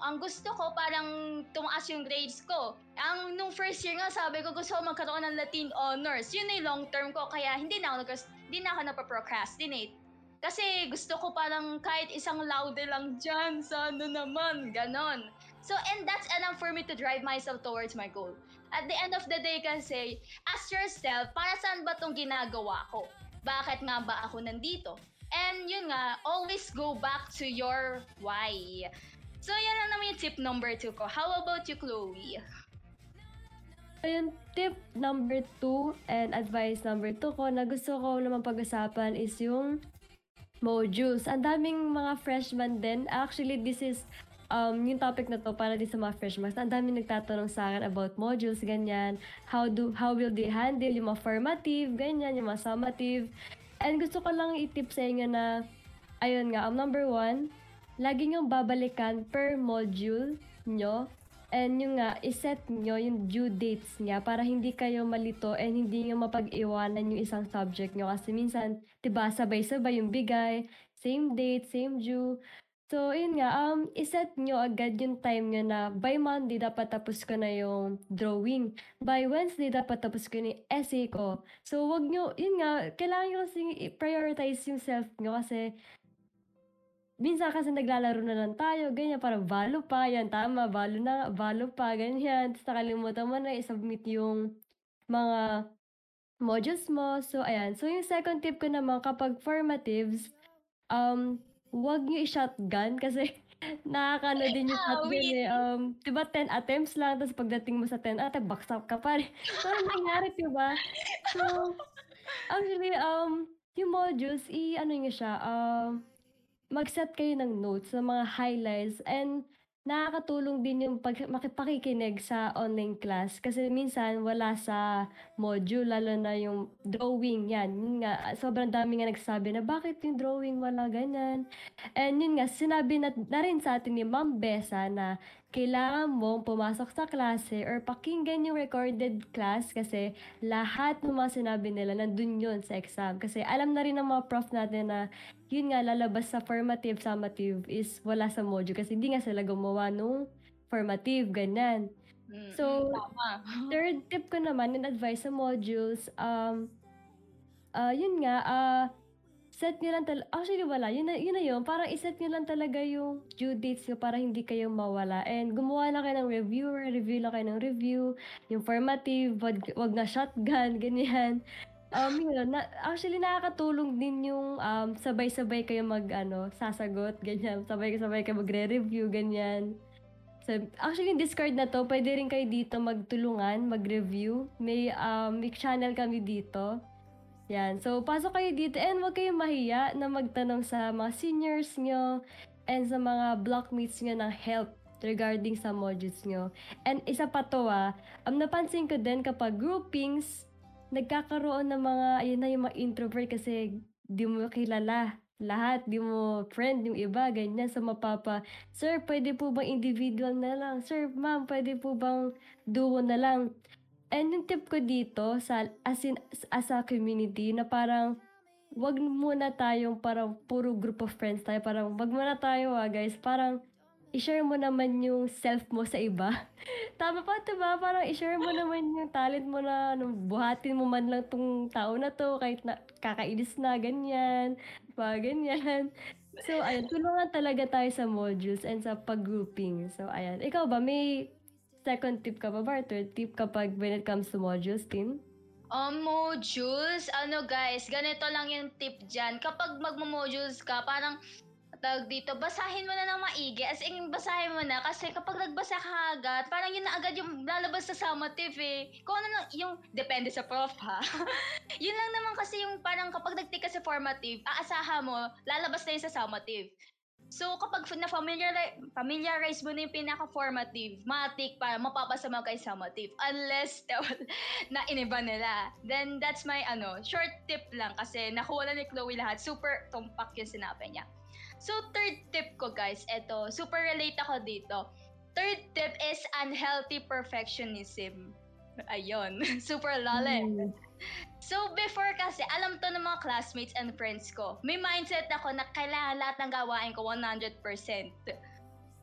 Ang gusto ko parang tumaas yung grades ko. Ang nung first year nga sabi ko gusto ko magkaroon ng Latin honors. Yun yung long term ko kaya hindi na ako nag hindi na ako napaprocrastinate. Kasi gusto ko parang kahit isang laude lang dyan, sana naman, ganon. So, and that's enough for me to drive myself towards my goal. At the end of the day kasi, ask yourself, para saan ba tong ginagawa ko? Bakit nga ba ako nandito? And yun nga, always go back to your why. So, yan lang naman yung tip number two ko. How about you, Chloe? So, yung tip number two and advice number two ko na gusto ko naman pag-usapan is yung modules. Ang daming mga freshmen din. Actually, this is um, yung topic na to para din sa mga freshmen. Ang daming nagtatanong sa akin about modules, ganyan. How do how will they handle yung mga formative, ganyan, yung mga summative. And gusto ko lang i-tip sa inyo na, ayun nga, um, number one, lagi nyo babalikan per module nyo And yung nga, iset nyo yung due dates niya para hindi kayo malito and hindi nyo mapag-iwanan yung isang subject nyo. Kasi minsan, 'di ba sabay-sabay yung bigay, same date, same due. So, yun nga, um, iset nyo agad yung time nyo na by Monday dapat tapos ko na yung drawing. By Wednesday dapat tapos ko yung essay ko. So, wag nyo, yun nga, kailangan nyo kasi i-prioritize yung self nyo kasi minsan kasi naglalaro na lang tayo, ganyan, parang valo pa, yan, tama, valo na, valo pa, ganyan. Tapos nakalimutan mo na i-submit yung mga modules mo. So, ayan. So, yung second tip ko naman, kapag formatives, um, wag nyo i-shotgun kasi nakakano din yung shotgun Awit. eh. Um, diba 10 attempts lang, tapos pagdating mo sa 10 attempts, baksak ka pa rin. So, ano nangyari, diba? So, actually, um, yung modules, i-ano nyo siya, um, mag-set kayo ng notes sa mga highlights and nakakatulong din yung pag makipakikinig sa online class. Kasi minsan wala sa module lalo na yung drawing. Yan yun nga sobrang dami nga nagsabi na bakit yung drawing wala ganyan? And yun nga sinabi na, na rin sa atin ni Ma'am Besa na kailangan mong pumasok sa klase or pakinggan yung recorded class kasi lahat ng mga sinabi nila nandun yun sa exam kasi alam na rin ng mga prof natin na yun nga, lalabas sa formative, summative is wala sa module kasi hindi nga sila gumawa nung formative, ganyan. Mm, So, mm, tama. Third tip ko naman in advice sa modules, um, ah yun nga, ah set nyo lang talaga, actually wala, yun na, yun na yun, parang iset nyo lang talaga yung due dates nyo para hindi kayo mawala. And gumawa lang kayo ng review, review lang kayo ng review, yung formative, wag, wag na shotgun, ganyan. Um, yun, na, actually nakakatulong din yung um, sabay-sabay kayo mag, ano, sasagot, ganyan. Sabay-sabay kayo magre-review, ganyan. So, actually, yung Discord na to, pwede rin kayo dito magtulungan, mag-review. May, um, may channel kami dito. Yan. So, pasok kayo dito and huwag kayong mahiya na magtanong sa mga seniors nyo and sa mga blockmates nyo ng help regarding sa modules nyo. And isa pa to ah, um, napansin ko din kapag groupings, nagkakaroon ng mga, ayun na yung mga introvert kasi di mo kilala lahat, di mo friend yung iba, ganyan. So, mapapa, Sir, pwede po bang individual na lang? Sir, ma'am, pwede po bang duo na lang? And yung tip ko dito, sa, as, in, as a community, na parang, wag muna tayong parang puro group of friends tayo. Parang, wag muna tayo ah, guys. Parang, i-share mo naman yung self mo sa iba. Tama pa, diba? Parang i-share mo naman yung talent mo na ano, buhatin mo man lang tong tao na to kahit na kakainis na, ganyan. Pa, ganyan. So, ayun, tulungan talaga tayo sa modules and sa pag-grouping. So, ayan. Ikaw ba, may second tip ka ba ba? Or third tip kapag when it comes to modules, team? Um, modules, ano guys, ganito lang yung tip dyan. Kapag magmo-modules ka, parang tawag dito, basahin mo na ng maigi. As in, basahin mo na. Kasi kapag nagbasa ka agad, parang yun na agad yung lalabas sa summative eh. Kung ano lang, yung, depende sa prof ha. yun lang naman kasi yung parang kapag nag-take ka sa formative, aasahan mo, lalabas na yun sa summative. So, kapag na-familiarize familiarize mo na yung pinaka-formative, matik para mapapasa mo kay summative. Unless na iniba nila. Then, that's my ano, short tip lang kasi nakuha na ni Chloe lahat. Super tumpak yung sinabi niya. So, third tip ko guys, eto, super relate ako dito. Third tip is unhealthy perfectionism. Ayun, super lalim. So, before kasi, alam to ng mga classmates and friends ko. May mindset ako na kailangan lahat ng gawain ko 100%.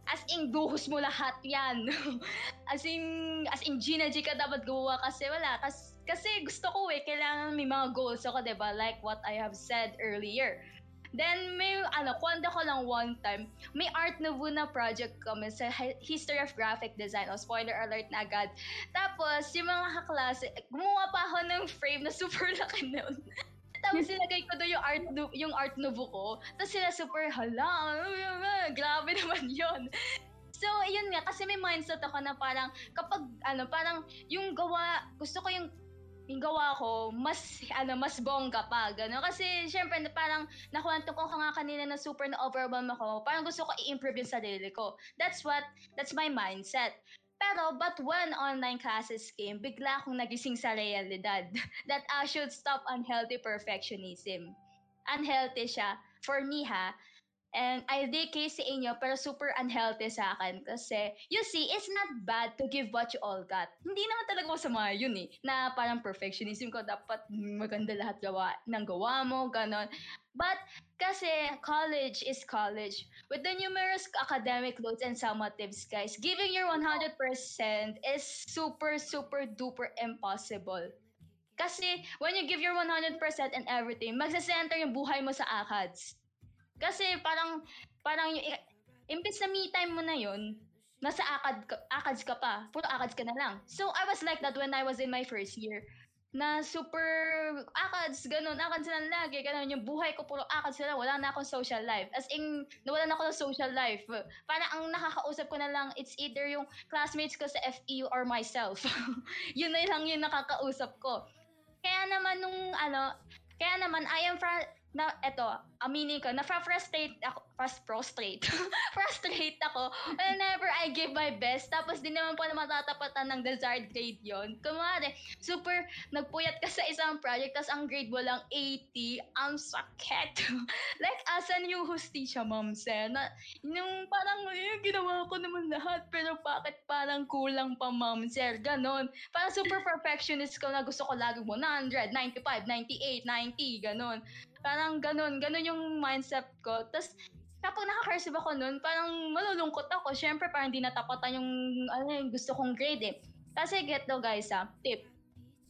As in, buhos mo lahat yan. as in, as in, Gina G ka dapat gumawa kasi wala. Kasi, kasi gusto ko eh, kailangan may mga goals ako, ba Like what I have said earlier. Then may ano, kwento ko lang one time, may art nouveau na project kami sa hi- History of Graphic Design. O spoiler alert na agad. Tapos yung mga kaklase, gumawa pa ako ng frame na super laki nun. Tapos sinagay ko doon yung art nou- yung art nouveau ko. Tapos sila super hala, grabe naman yon. So, yun nga, kasi may mindset ako na parang, kapag, ano, parang, yung gawa, gusto ko yung yung gawa ko, mas, ano, mas bongga pa, gano'n. Kasi, syempre, parang, nakwento ko nga kanina na super na-overwhelm ako, parang gusto ko i-improve yung sarili ko. That's what, that's my mindset. Pero, but when online classes came, bigla akong nagising sa realidad that I should stop unhealthy perfectionism. Unhealthy siya, for me ha, And I dedicate sa inyo, pero super unhealthy sa akin. Kasi, you see, it's not bad to give what you all got. Hindi naman talaga masama yun eh. Na parang perfectionism ko, dapat maganda lahat gawa ng gawa mo, ganon. But, kasi college is college. With the numerous academic loads and summatives, guys, giving your 100% is super, super duper impossible. Kasi, when you give your 100% and everything, magsasenter yung buhay mo sa ACADS. Kasi parang, parang yung, imbis na me time mo na yun, nasa ACAD, ka- ACADS ka pa. Puro ACADS ka na lang. So, I was like that when I was in my first year. Na super ACADS, ganun, ACADS na lagi, ganun. Yung buhay ko puro ACADS na lang, wala na akong social life. As in, nawalan ako ng social life. Parang ang nakakausap ko na lang, it's either yung classmates ko sa FEU or myself. yun na lang yung nakakausap ko. Kaya naman nung ano, kaya naman I am fra- na eto, aminin ko, na-frustrate ako, fast prostrate. frustrate ako whenever I give my best. Tapos di naman po na matatapatan ng desired grade yon. Kumari, super nagpuyat ka sa isang project, tapos ang grade mo lang 80, ang sakit. like, asan yung hustisya, ma'am, sir? Na, yung parang, eh, ginawa ko naman lahat, pero bakit parang kulang pa, ma'am, sir? Ganon. Parang super perfectionist ko na gusto ko lagi 100, 95, 98, 90, ganon. Parang ganon, ganon yung mindset ko. Tapos, kapag naka-cursive ako nun, parang malulungkot ako. Siyempre, parang hindi natapatan yung, ano, yung gusto kong grade eh. Kasi get to guys ah, tip.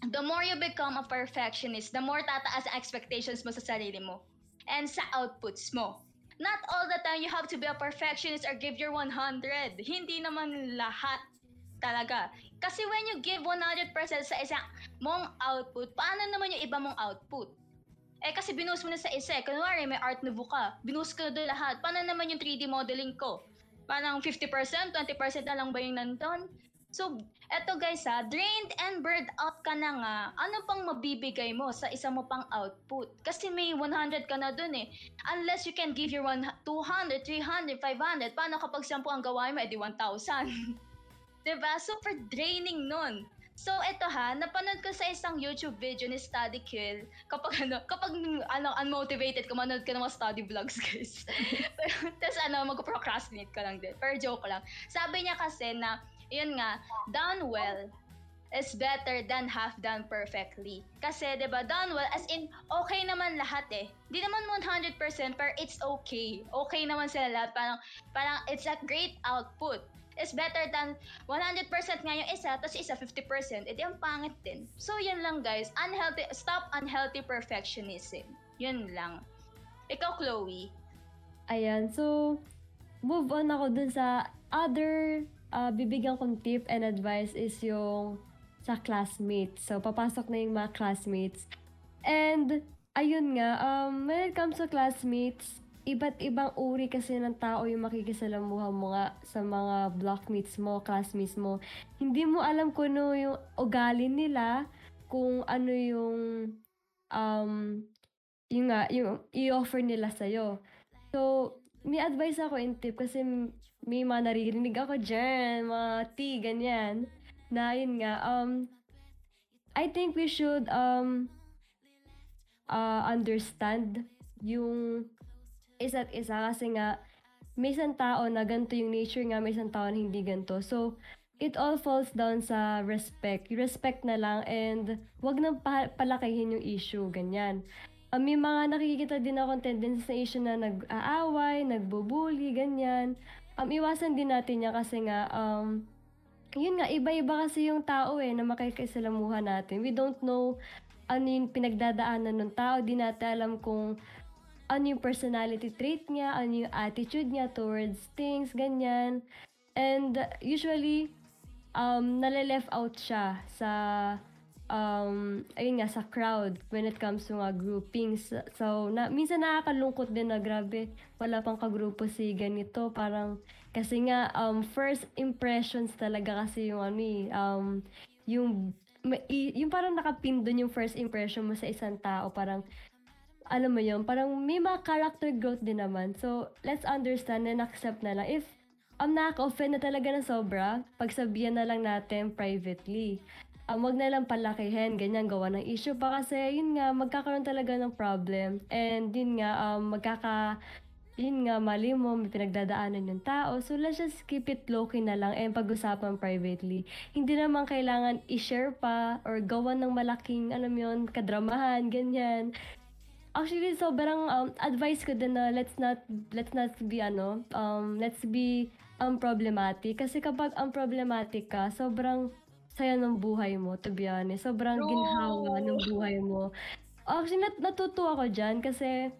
The more you become a perfectionist, the more tataas ang expectations mo sa sarili mo. And sa outputs mo. Not all the time you have to be a perfectionist or give your 100. Hindi naman lahat talaga. Kasi when you give 100% sa isang mong output, paano naman yung iba mong output? Eh kasi binuhos mo na sa isa eh. Kunwari may art nouveau ka. Binuhos ko na doon lahat. Paano naman yung 3D modeling ko? Parang 50%, 20% na lang ba yung nandun? So, eto guys ha, drained and burned out ka na nga, ano pang mabibigay mo sa isa mo pang output? Kasi may 100 ka na dun eh. Unless you can give your one, 200, 300, 500, paano kapag 10 ang gawain mo, edi 1,000? 'Di ba? Super draining nun. So ito ha, napanood ko sa isang YouTube video ni Study Kill. Kapag ano, kapag ano unmotivated ka, manood ka ng mga study vlogs, guys. Tapos ano, mag-procrastinate ka lang din. Pero joke lang. Sabi niya kasi na, yun nga, done well is better than half done perfectly. Kasi, di ba, done well, as in, okay naman lahat eh. Di naman 100%, pero it's okay. Okay naman sila lahat. Parang, parang it's a great output is better than 100% nga isa, tapos isa 50%, edi ang pangit din. So, yun lang guys. Unhealthy, stop unhealthy perfectionism. Yun lang. Ikaw, Chloe. Ayan, so, move on ako dun sa other uh, bibigyan kong tip and advice is yung sa classmates. So, papasok na yung mga classmates. And, ayun nga, um, when it comes to classmates, iba't ibang uri kasi ng tao yung makikisalamuha mo nga sa mga blockmates mo, classmates mo. Hindi mo alam kung ano yung ugali nila, kung ano yung, um, yung nga, yung i-offer nila sa'yo. So, may advice ako in tip kasi may mga naririnig ako dyan, mga tea, ganyan, na yun nga, um, I think we should, um, uh, understand yung isa't isa kasi nga, may isang tao na ganito yung nature nga, may isang tao na hindi ganito. So, it all falls down sa respect. Respect na lang and wag nang pa- palakihin yung issue, ganyan. Ah, may mga nakikita din akong tendency sa issue na nag-aaway, nagbubuli, ganyan. Um, iwasan din natin yan kasi nga, um, yun nga, iba-iba kasi yung tao eh, na makikisalamuha natin. We don't know ano yung pinagdadaanan ng tao. Di natin alam kung ano yung personality trait niya, ano yung attitude niya towards things, ganyan. And usually, um, nale-left out siya sa, um, ayun nga, sa crowd when it comes to mga groupings. So, na, minsan nakakalungkot din na grabe, wala pang kagrupo si ganito. Parang, kasi nga, um, first impressions talaga kasi yung ano eh, um, yung, yung parang nakapin doon yung first impression mo sa isang tao. Parang, alam mo yun, parang may mga character growth din naman. So, let's understand and accept na lang. If um, nakaka-offend na talaga na sobra, pagsabihan na lang natin privately. Um, wag na lang palakihin, ganyan, gawa ng issue pa kasi, yun nga, magkakaroon talaga ng problem. And yun nga, um, magkaka, yun nga, mali mo, may pinagdadaanan yung tao. So, let's just keep it low-key na lang and pag-usapan privately. Hindi naman kailangan i-share pa or gawan ng malaking, alam yun, kadramahan, ganyan. Actually, sobrang um, advice ko din na let's not, let's not be, ano, um, let's be unproblematic. Kasi kapag unproblematic ka, sobrang saya ng buhay mo, to be honest. Sobrang True. ginhawa ng buhay mo. Actually, nat natutuwa ko dyan kasi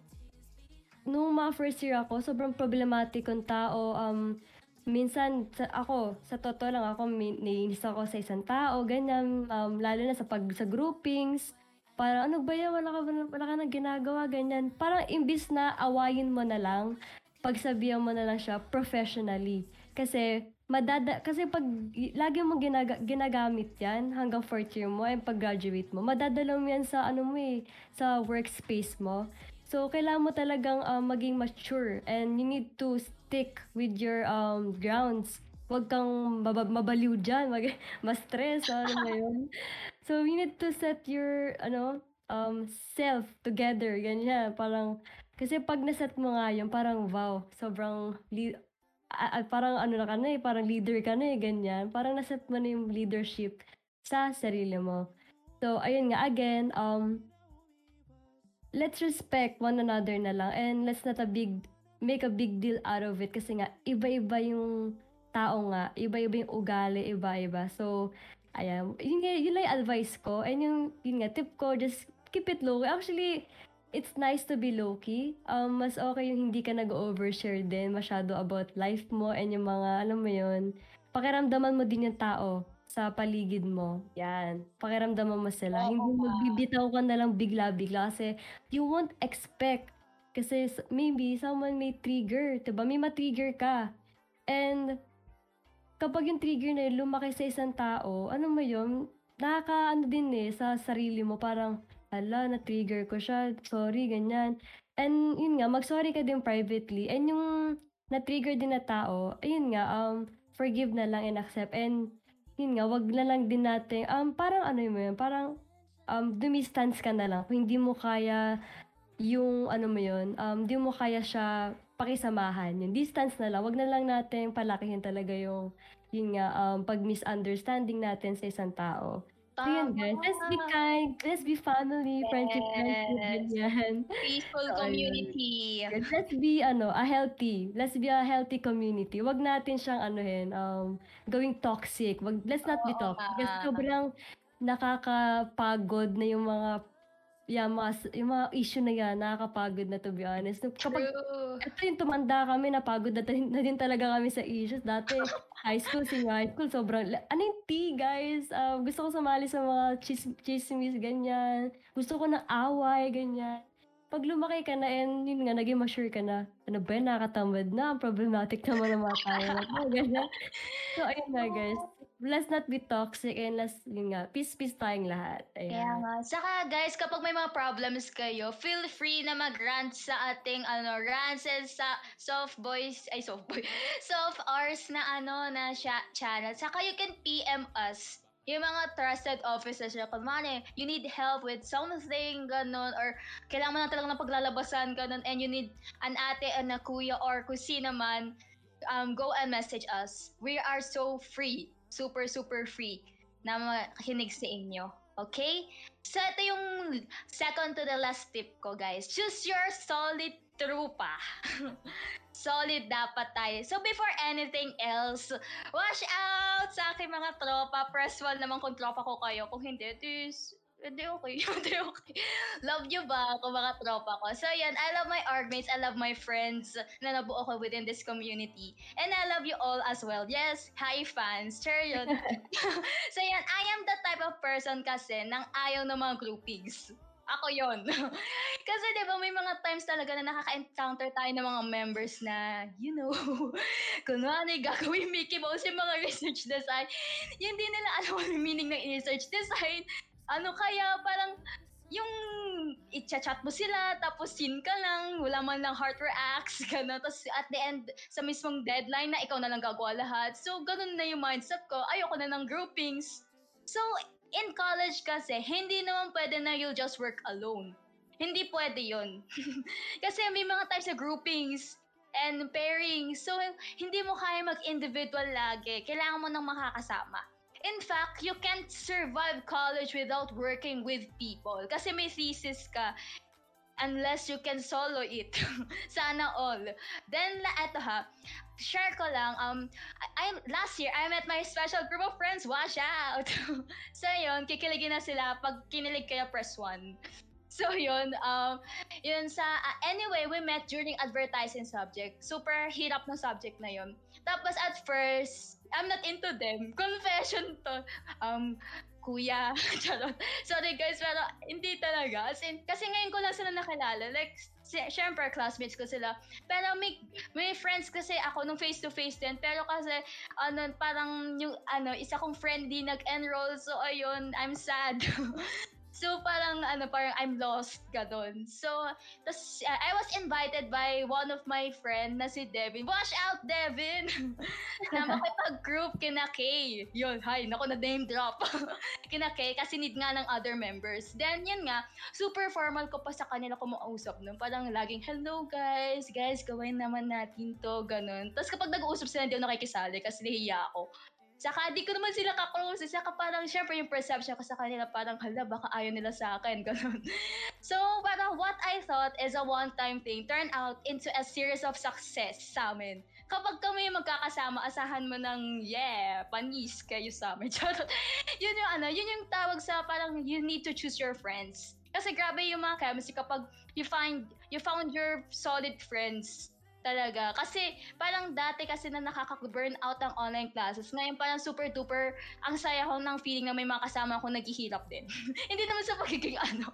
nung mga first year ako, sobrang problematic kong tao. Um, minsan, sa, ako, sa totoo lang ako, naiinis ako sa isang tao, ganyan. Um, lalo na sa pag sa groupings. Parang, ano ba yan? Wala ka, ba- wala ka nang ginagawa, ganyan. Parang, imbis na awayin mo na lang, pagsabihan mo na lang siya professionally. Kasi, madada, kasi pag lagi mo ginaga, ginagamit yan hanggang fourth year mo and pag-graduate mo, madadala mo yan sa ano mo eh, sa workspace mo. So, kailangan mo talagang um, maging mature and you need to stick with your um, grounds. Huwag kang mab- mabaliw dyan, mag- ma-stress, ano na yun. So, you need to set your, ano, um, self together, ganyan. Parang, kasi pag naset mo nga yun, parang wow, sobrang, li- ah, ah, parang ano na ka na eh, parang leader ka na eh, ganyan. Parang naset mo na yung leadership sa sarili mo. So, ayun nga, again, um, let's respect one another na lang and let's not a big, make a big deal out of it kasi nga, iba-iba yung tao nga, iba-iba yung ugali, iba-iba. So, ayan, yun, nga- yun lang yung advice ko and yung, yun nga, tip ko, just keep it low. Actually, it's nice to be low-key. Um, mas okay yung hindi ka nag-overshare din masyado about life mo and yung mga, alam mo yun, pakiramdaman mo din yung tao sa paligid mo. Yan. Pakiramdaman mo sila. Oo hindi magbibitaw ka na lang bigla-bigla kasi you won't expect. Kasi maybe someone may trigger, 'di ba? May ma-trigger ka. And kapag yung trigger na yun lumaki sa isang tao, ano mo yun, nakaka din eh, sa sarili mo, parang, ala, na-trigger ko siya, sorry, ganyan. And yun nga, mag-sorry ka din privately. And yung na-trigger din na tao, ayun nga, um, forgive na lang and accept. And yun nga, wag na lang din natin, um, parang ano yun, mo yun, parang um, dumistance ka na lang. Kung hindi mo kaya yung ano mo yun, um, di mo kaya siya pakisamahan. Yung distance na lang, wag na lang natin palakihin talaga yung, yun nga, um, pag-misunderstanding natin sa isang tao. So yun guys, let's be kind, let's be family, friendship, friendship, Yes. ganyan. Peaceful So, community. Yes, let's be ano, a healthy. Let's be a healthy community. Wag natin siyang anuhin, um, going toxic. Wag let's not be Oo toxic. Kasi sobrang nakakapagod na yung mga yung mga, yung mga issue na yan, nakakapagod na to be honest. Kapag True. ito yung tumanda kami, napagod na, na din talaga kami sa issues. Dati, high school, senior high school, sobrang, ano yung tea, guys? Ah, gusto ko sumali sa mga chis, chismis, ganyan. Gusto ko ng away, ganyan. Pag lumaki ka na, and yun nga, naging mature ka na, ano ba yan, nakakatamad na, ang problematic naman ng mga tayo. So, ayun na, guys. Let's not be toxic and let's, yun nga, peace-peace tayong lahat. Kaya Ayan. nga. Saka guys, kapag may mga problems kayo, feel free na mag-rant sa ating ano, rants and sa soft boys, ay soft boy, soft hours na ano, na sha- channel. Saka you can PM us. Yung mga trusted officers na kumane, you need help with something, ganun, or kailangan mo na talaga ng paglalabasan, ganun, and you need an ate, an kuya, or kung sino man, um, go and message us. We are so free. Super, super free na makinig sa inyo. Okay? So, ito yung second to the last tip ko, guys. Choose your solid trupa. solid dapat tayo. So, before anything else, watch out sa aking mga tropa. Press 1 naman kung tropa ko kayo. Kung hindi, this hindi okay. Hindi okay. Love you ba ako mga tropa ko? So yan, I love my argmates, I love my friends na nabuo ko within this community. And I love you all as well. Yes, hi fans. Yun. so yan, I am the type of person kasi nang ayaw ng mga groupies. Ako yon. kasi di ba may mga times talaga na nakaka-encounter tayo ng mga members na, you know, kunwari gagawin Mickey Mouse yung mga research design. Yung di nila alam ano yung meaning ng research design. Ano kaya, parang yung i-chat mo sila, tapos sin ka lang, wala man lang heart reacts, gano'n. Tapos at the end, sa mismong deadline na ikaw na lang gagawa lahat. So, ganun na yung mindset ko. Ayoko na ng groupings. So, in college kasi, hindi naman pwede na you'll just work alone. Hindi pwede yon Kasi may mga types of groupings and pairing. So, hindi mo kaya mag-individual lagi. Kailangan mo ng makakasama. In fact, you can't survive college without working with people. Kasi may thesis ka unless you can solo it. Sana all. Then, eto ha, share ko lang, um, I, I- last year, I met my special group of friends. Watch out! so, yun, kikiligin na sila. Pag kinilig kayo, press 1. So, yun, um, yun sa, ah, anyway, we met during advertising subject. Super hirap ng subject na yun. Tapos, at first, I'm not into them. Confession to. Um, kuya, charot. Sorry guys, pero hindi talaga. As in, kasi ngayon ko lang sila nakilala. Like, syempre, classmates ko sila. Pero may, may friends kasi ako nung face-to-face din. Pero kasi, ano, parang yung, ano, isa kong friend di nag-enroll. So, ayun, I'm sad. So, parang, ano, parang I'm lost ka doon. So, tas, uh, I was invited by one of my friend na si Devin. Watch out, Devin! na makipag-group kina Kay. Yun, hi, naku na name drop. kina Kay, kasi need nga ng other members. Then, yun nga, super formal ko pa sa kanila kumausap nun. Parang laging, hello guys, guys, gawin naman natin to, ganun. Tapos kapag nag-uusap sila, hindi ako nakikisali kasi nahiya ako. Saka di ko naman sila kaklose. Saka parang syempre yung perception ko sa kanila parang hala baka ayaw nila sa akin. Ganun. So parang what I thought is a one-time thing turned out into a series of success sa amin. Kapag kami magkakasama, asahan mo ng yeah, panis kayo sa amin. Yun yung ano, yun yung tawag sa parang you need to choose your friends. Kasi grabe yung mga chemistry kapag you find you found your solid friends talaga. Kasi parang dati kasi na nakaka-burn out ang online classes. Ngayon parang super duper ang saya ko ng feeling na may mga kasama akong naghihirap din. Hindi naman sa pagiging ano.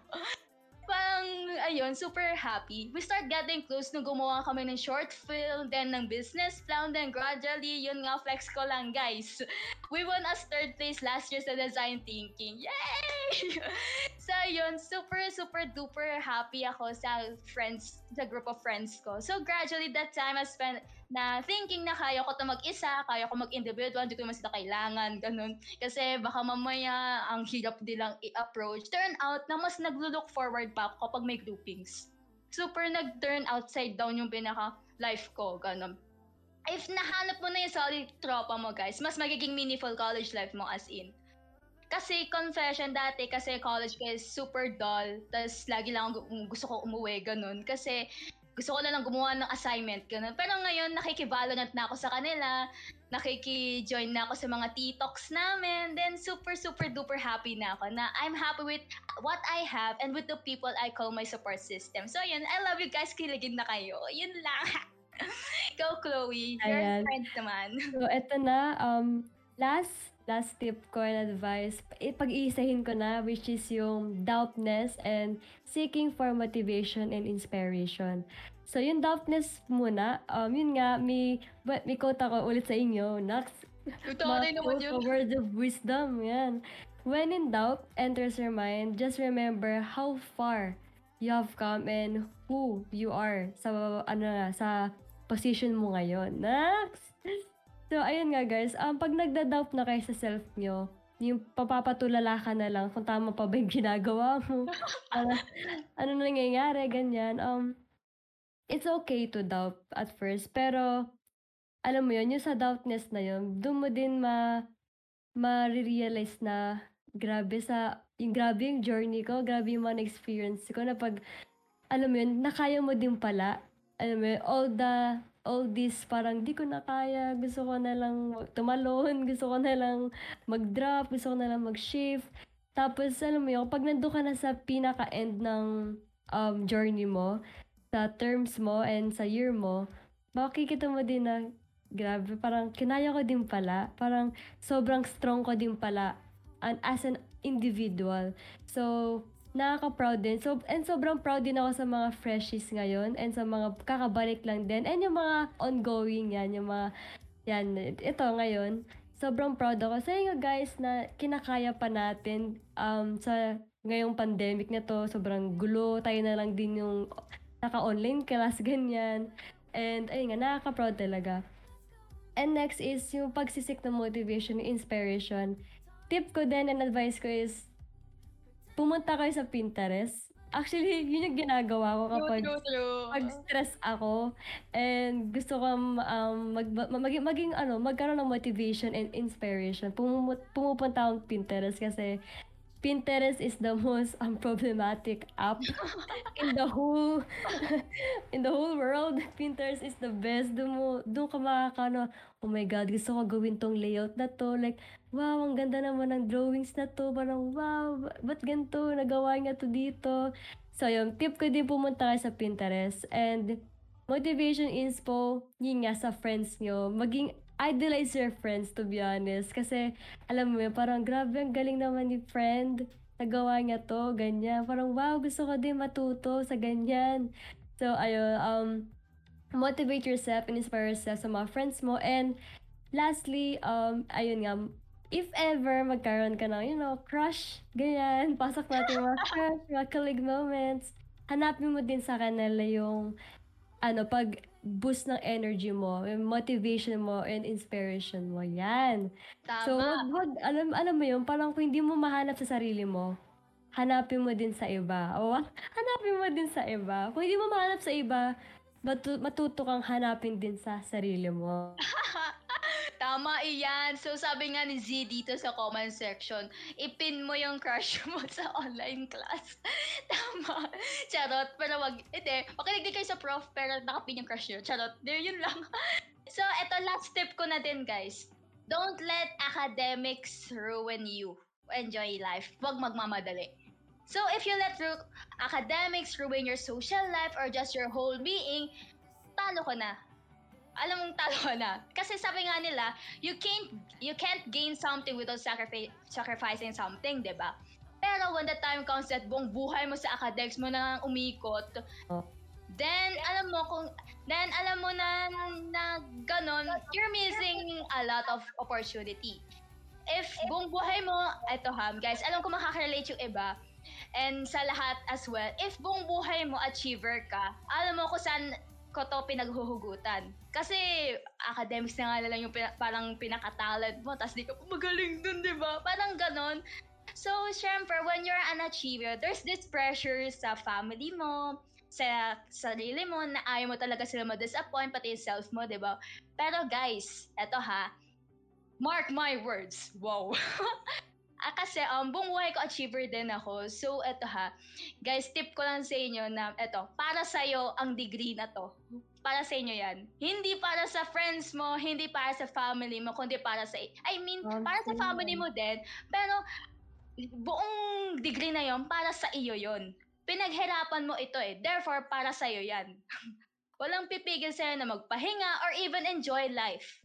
Parang, ayun, super happy. We start getting close nung gumawa kami ng short film, then ng business plan, then gradually, yun nga, flex ko lang, guys. We won us third place last year sa design thinking. Yay! so, yun, super, super duper happy ako sa friends, sa group of friends ko. So, gradually, that time I spent na thinking na kaya ko to mag-isa, kaya ko mag-individual, hindi ko naman sila kailangan, ganun. Kasi baka mamaya ang hirap nilang i-approach. Turn out na mas naglo-look forward pa ako kapag may groupings. Super nag-turn outside down yung pinaka-life ko, ganun. If nahanap mo na yung solid tropa mo, guys, mas magiging meaningful college life mo as in. Kasi confession dati, kasi college ko is super dull, tas lagi lang gusto ko umuwi, ganun. Kasi gusto ko na lang gumawa ng assignment, ganun. Pero ngayon, nakikivalorant na ako sa kanila, nakiki-join na ako sa mga TikToks namin, then super, super duper happy na ako na I'm happy with what I have and with the people I call my support system. So yun, I love you guys, kiligin na kayo. Yun lang. Go, Chloe. Your Ayan. friend naman. So, eto na, um, last, last tip ko and advice, ipag-iisahin ko na, which is yung doubtness and seeking for motivation and inspiration. So, yung doubtness muna, um, yun nga, may, but may quote ako ulit sa inyo, Nax, Ito rin naman yun. of word of wisdom, yan. When in doubt enters your mind, just remember how far you have come and who you are sa ano na, sa position mo ngayon. Next! So, ayun nga guys, um, pag nagda-doubt na kayo sa self nyo, yung papapatulala ka na lang kung tama pa ba yung ginagawa mo. ano, ano nangyayari, ganyan. Um, it's okay to doubt at first, pero alam mo yun, yung sa doubtness na yun, doon mo din ma, ma-realize na grabe sa, yung grabe yung journey ko, grabe yung mga experience ko na pag, alam mo yun, nakaya mo din pala, alam mo yun, all the, all this parang di ko na kaya, gusto ko na lang tumalon, gusto ko na lang mag-drop, gusto ko na lang mag-shift. Tapos, alam mo yun, pag nandun ka na sa pinaka-end ng um, journey mo, sa terms mo and sa year mo, makikita mo din na, grabe, parang kinaya ko din pala. Parang sobrang strong ko din pala and as an individual. So, nakaka-proud din. So, and sobrang proud din ako sa mga freshies ngayon and sa mga kakabalik lang din. And yung mga ongoing yan, yung mga, yan, ito ngayon. Sobrang proud ako sa inyo guys na kinakaya pa natin um, sa ngayong pandemic na to. Sobrang gulo. Tayo na lang din yung naka-online class, ganyan. And ayun nga, nakaka-proud talaga. And next is yung pagsisik ng motivation, inspiration. Tip ko din and advice ko is pumunta kayo sa Pinterest. Actually, yun yung ginagawa ko kapag True, true, true. pag stress ako and gusto ko um, mag, ma- maging, maging ano, magkaroon ng motivation and inspiration. Pumumu- pumupunta akong Pinterest kasi Pinterest is the most unproblematic app in the whole in the whole world. Pinterest is the best. Doon mo, doon ka makakano, oh my God, gusto ko gawin tong layout na to. Like, wow, ang ganda naman ng drawings na to. Parang, wow, ba- ba't ganito? Nagawa niya to dito. So, yung tip ko din pumunta kayo sa Pinterest. And, motivation inspo, yun nga sa friends nyo. Maging idolize your friends, to be honest. Kasi, alam mo yun, parang grabe, ang galing naman ni friend. Nagawa niya to, ganyan. Parang, wow, gusto ko din matuto sa ganyan. So, ayun, um, motivate yourself and inspire yourself sa mga friends mo. And, lastly, um, ayun nga, if ever magkaroon ka ng, you know, crush, ganyan, pasok natin mga crush, mga kilig moments, hanapin mo din sa kanila yung, ano, pag boost ng energy mo, yung motivation mo, and inspiration mo. Yan. Tama. So, wag, wag, alam, alam mo yun, parang kung hindi mo mahanap sa sarili mo, hanapin mo din sa iba. O, hanapin mo din sa iba. Kung hindi mo mahanap sa iba, matu- matuto kang hanapin din sa sarili mo. Tama iyan. So sabi nga ni Z dito sa comment section, ipin mo yung crush mo sa online class. Tama. Charot. Pero wag, hindi. Makinig din kayo sa prof, pero nakapin yung crush nyo. Charot. There, yun lang. so, eto last tip ko na din, guys. Don't let academics ruin you. Enjoy life. Huwag magmamadali. So, if you let academics ruin your social life or just your whole being, talo ka na alam mong talo na. Kasi sabi nga nila, you can't you can't gain something without sacrifice, sacrificing something, 'di ba? Pero when the time comes that buong buhay mo sa academics mo na umikot, Oh. then alam mo kung then alam mo na na ganon, you're missing a lot of opportunity. If buong buhay mo, eto ha, guys, alam ko makaka-relate yung iba, and sa lahat as well, if buong buhay mo achiever ka, alam mo kung saan ko to pinaghuhugutan. Kasi academics na nga lang yung pina- parang pinaka-talent mo, tapos di ka magaling dun, di ba? Parang ganon. So, syempre, when you're an achiever, there's this pressure sa family mo, sa sarili mo, na ayaw mo talaga sila ma-disappoint, pati yung self mo, di ba? Pero guys, eto ha, mark my words, wow. ah, kasi um, buong buhay ko achiever din ako. So, eto ha, guys, tip ko lang sa inyo na, eto, para sa'yo ang degree na to. Para sa inyo yan. Hindi para sa friends mo, hindi para sa family mo, kundi para sa, I mean, para sa Okay. family mo din. Pero, buong degree na yon para sa iyo yon. Pinaghirapan mo ito eh. Therefore, para sa iyo yan. Walang pipigil sa'yo na magpahinga or even enjoy life.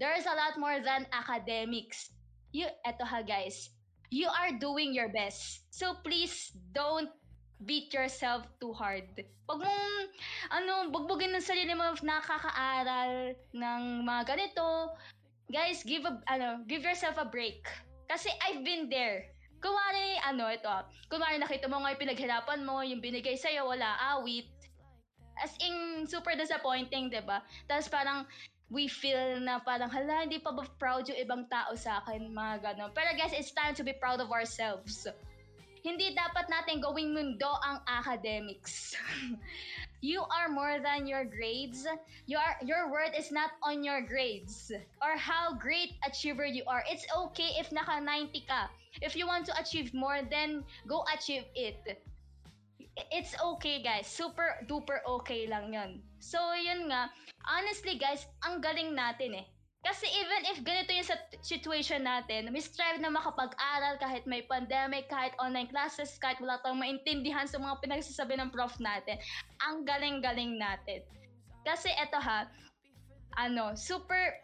There is a lot more than academics. You, eto ha guys, you are doing your best. So please don't beat yourself too hard. Pag mong, ano, bugbugin ng sarili mo nakakaaral ng mga ganito, guys, give a, ano, give yourself a break. Kasi I've been there. Kumari, ano, ito, kumari nakita mo nga yung pinaghirapan mo, yung binigay sa'yo, wala awit. As in, super disappointing, 'di ba? Tapos parang, we feel na parang, hala, hindi pa ba proud yung ibang tao sa akin, mga ganon. Pero guys, it's time to be proud of ourselves. Hindi dapat natin gawing mundo ang academics. you are more than your grades. Your your worth is not on your grades or how great achiever you are. It's okay if naka 90 ka. If you want to achieve more, then go achieve it. It's okay, guys. Super duper okay lang 'yon. So, yun nga. Honestly, guys, ang galing natin eh. Kasi even if ganito yung situation natin, we strive na makapag-aral kahit may pandemic, kahit online classes, kahit wala tayong maintindihan sa mga pinagsasabi ng prof natin. Ang galing-galing natin. Kasi eto ha, ano, super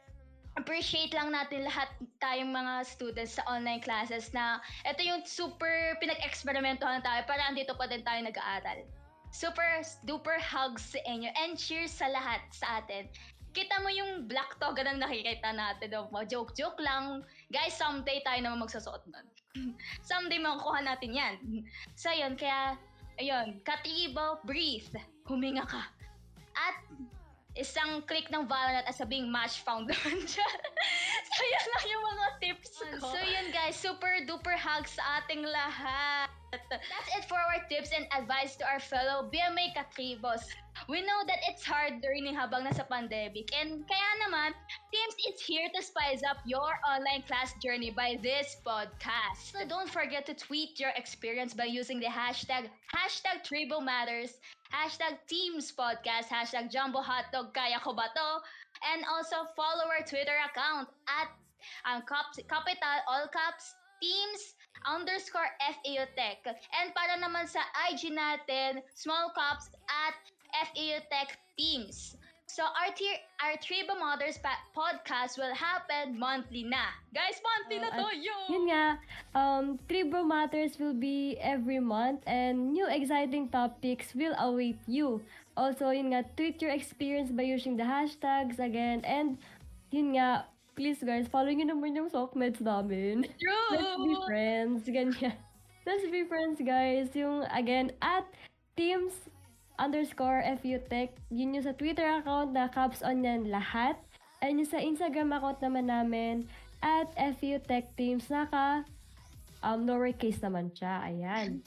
appreciate lang natin lahat tayong mga students sa online classes na ito yung super pinag-eksperimentohan tayo para andito pa din tayo nag-aaral. Super duper hugs sa inyo and cheers sa lahat sa atin. Kita mo yung black toga na nakikita natin. No? Joke-joke lang. Guys, someday tayo naman magsusuot nun. someday makukuha natin yan. So, yun. Kaya, ayun. Katibo, breathe. Huminga ka. At isang click ng Valorant at sabing match found naman dyan. so, yan lang yung mga tips ko. So, yun guys, super duper hug sa ating lahat. That's it for our tips and advice to our fellow BMA katribos. We know that it's hard learning habang nasa pandemic and kaya naman, Teams is here to spice up your online class journey by this podcast. So don't forget to tweet your experience by using the hashtag hashtag Tribo Matters, hashtag Teams Podcast, hashtag Jumbo Hotdog Kaya Ko Ba To? and also follow our Twitter account at um, cap- capital all caps Teams underscore FAU Tech. And para naman sa IG natin, small caps at FAU Tech Teams. So our tier, our Triba Mothers pa- podcast will happen monthly na. Guys, monthly na to, at yo! Yun nga, um, Tribo Matters will be every month and new exciting topics will await you. Also, yun nga, tweet your experience by using the hashtags again. And, yun nga, please guys, follow nyo naman yung sockmeds namin. True! Let's be friends, ganyan. Let's be friends, guys. Yung, again, at teams underscore FU Tech. Yun yung sa Twitter account na caps on yan lahat. And yung sa Instagram account naman namin, at FU Tech Teams, naka um, lowercase naman siya. Ayan.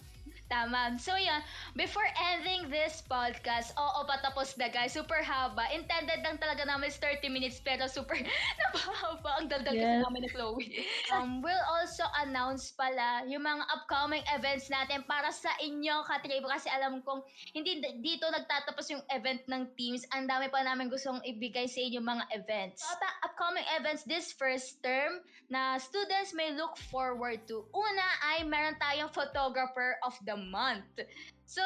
Tama. So yan, before ending this podcast, oo, patapos na guys. Super haba. Intended lang talaga namin is 30 minutes pero super napahaba. Ang daldal kasi Yes. namin ni Chloe. Um, we'll also announce pala yung mga upcoming events natin para sa inyo, Katribo. Kasi alam kong hindi dito nagtatapos yung event ng teams. Ang dami pa namin gustong ibigay sa inyo mga events. So, upcoming events this first term na students may look forward to. Una ay meron tayong photographer of the month. So,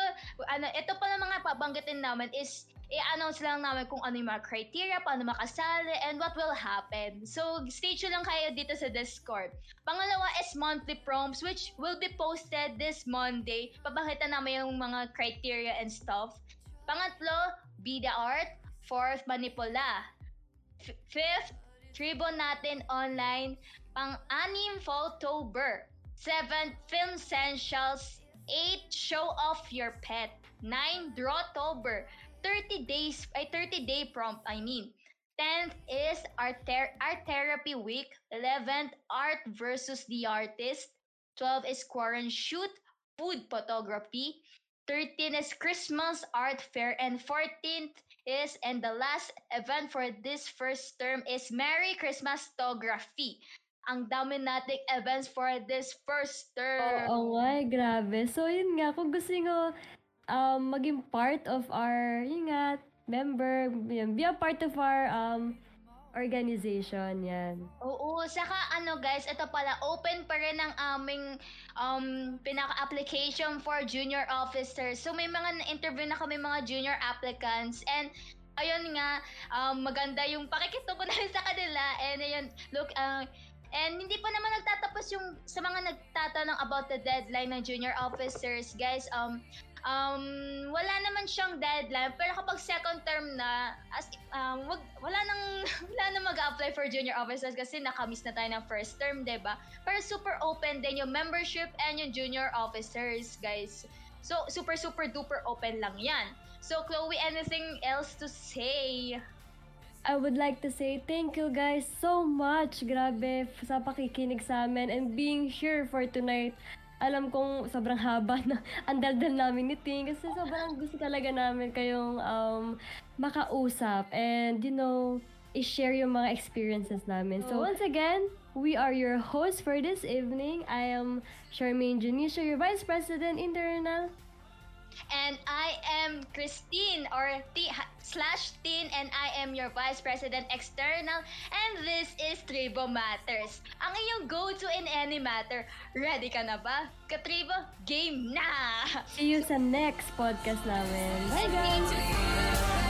ano, ito pa mga pabanggitin namin is i-announce lang namin kung ano yung mga criteria, paano makasali, and what will happen. So, stay tuned lang kayo dito sa Discord. Pangalawa is monthly prompts which will be posted this Monday. Papakita namin yung mga criteria and stuff. Pangatlo, Bida Art. Fourth, Manipula. F- fifth, Tribo natin online. Pang-anim, Photober. Seventh, Film Essentials. Eight, Show off your pet. Nine, Drawtober. 30 days, ay 30 day prompt, I mean. 10th is art, art therapy week. 11th, art versus the artist. 12 is quarantine shoot, food photography. 13 is Christmas art fair. And 14th is, and the last event for this first term is Merry Christmas photography. Ang dami nating events for this first term. Oo nga, eh, grabe. So, yun nga, kung gusto nyo um, maging part of our, yun nga, member, yun, be a part of our um, organization, yan. Oo, saka ano guys, ito pala, open pa rin ang aming um, pinaka-application for junior officers. So may mga na-interview na kami mga junior applicants and ayun nga, um, maganda yung pakikitungo namin sa kanila and ayun, look, uh, and hindi pa naman nagtatapos yung sa mga nagtatanong about the deadline ng junior officers, guys, um, um, wala naman siyang deadline, pero kapag second term na, as, um, wag, wala nang, wala nang mag-apply for junior officers kasi nakamiss na tayo ng first term, 'di ba? Pero super open din yung membership and yung junior officers, guys. So, super, super, duper open lang yan. So, Chloe, anything else to say? I would like to say thank you guys so much. Grabe sa pakikinig sa amin and being here for tonight. Alam kong sobrang haba na ang daldal namin ni Ting kasi sobrang gusto talaga namin kayong um, makausap and you know, i-share yung mga experiences namin. So once again, we are your hosts for this evening. I am Charmaine Janisha, your Vice President Internal. And I am Christine or T slash Teen and I am your Vice President External and this is Tribo Matters. Ang iyong go-to in any matter. Ready ka na ba? Katribo, game na! See you sa next podcast namin. Bye guys!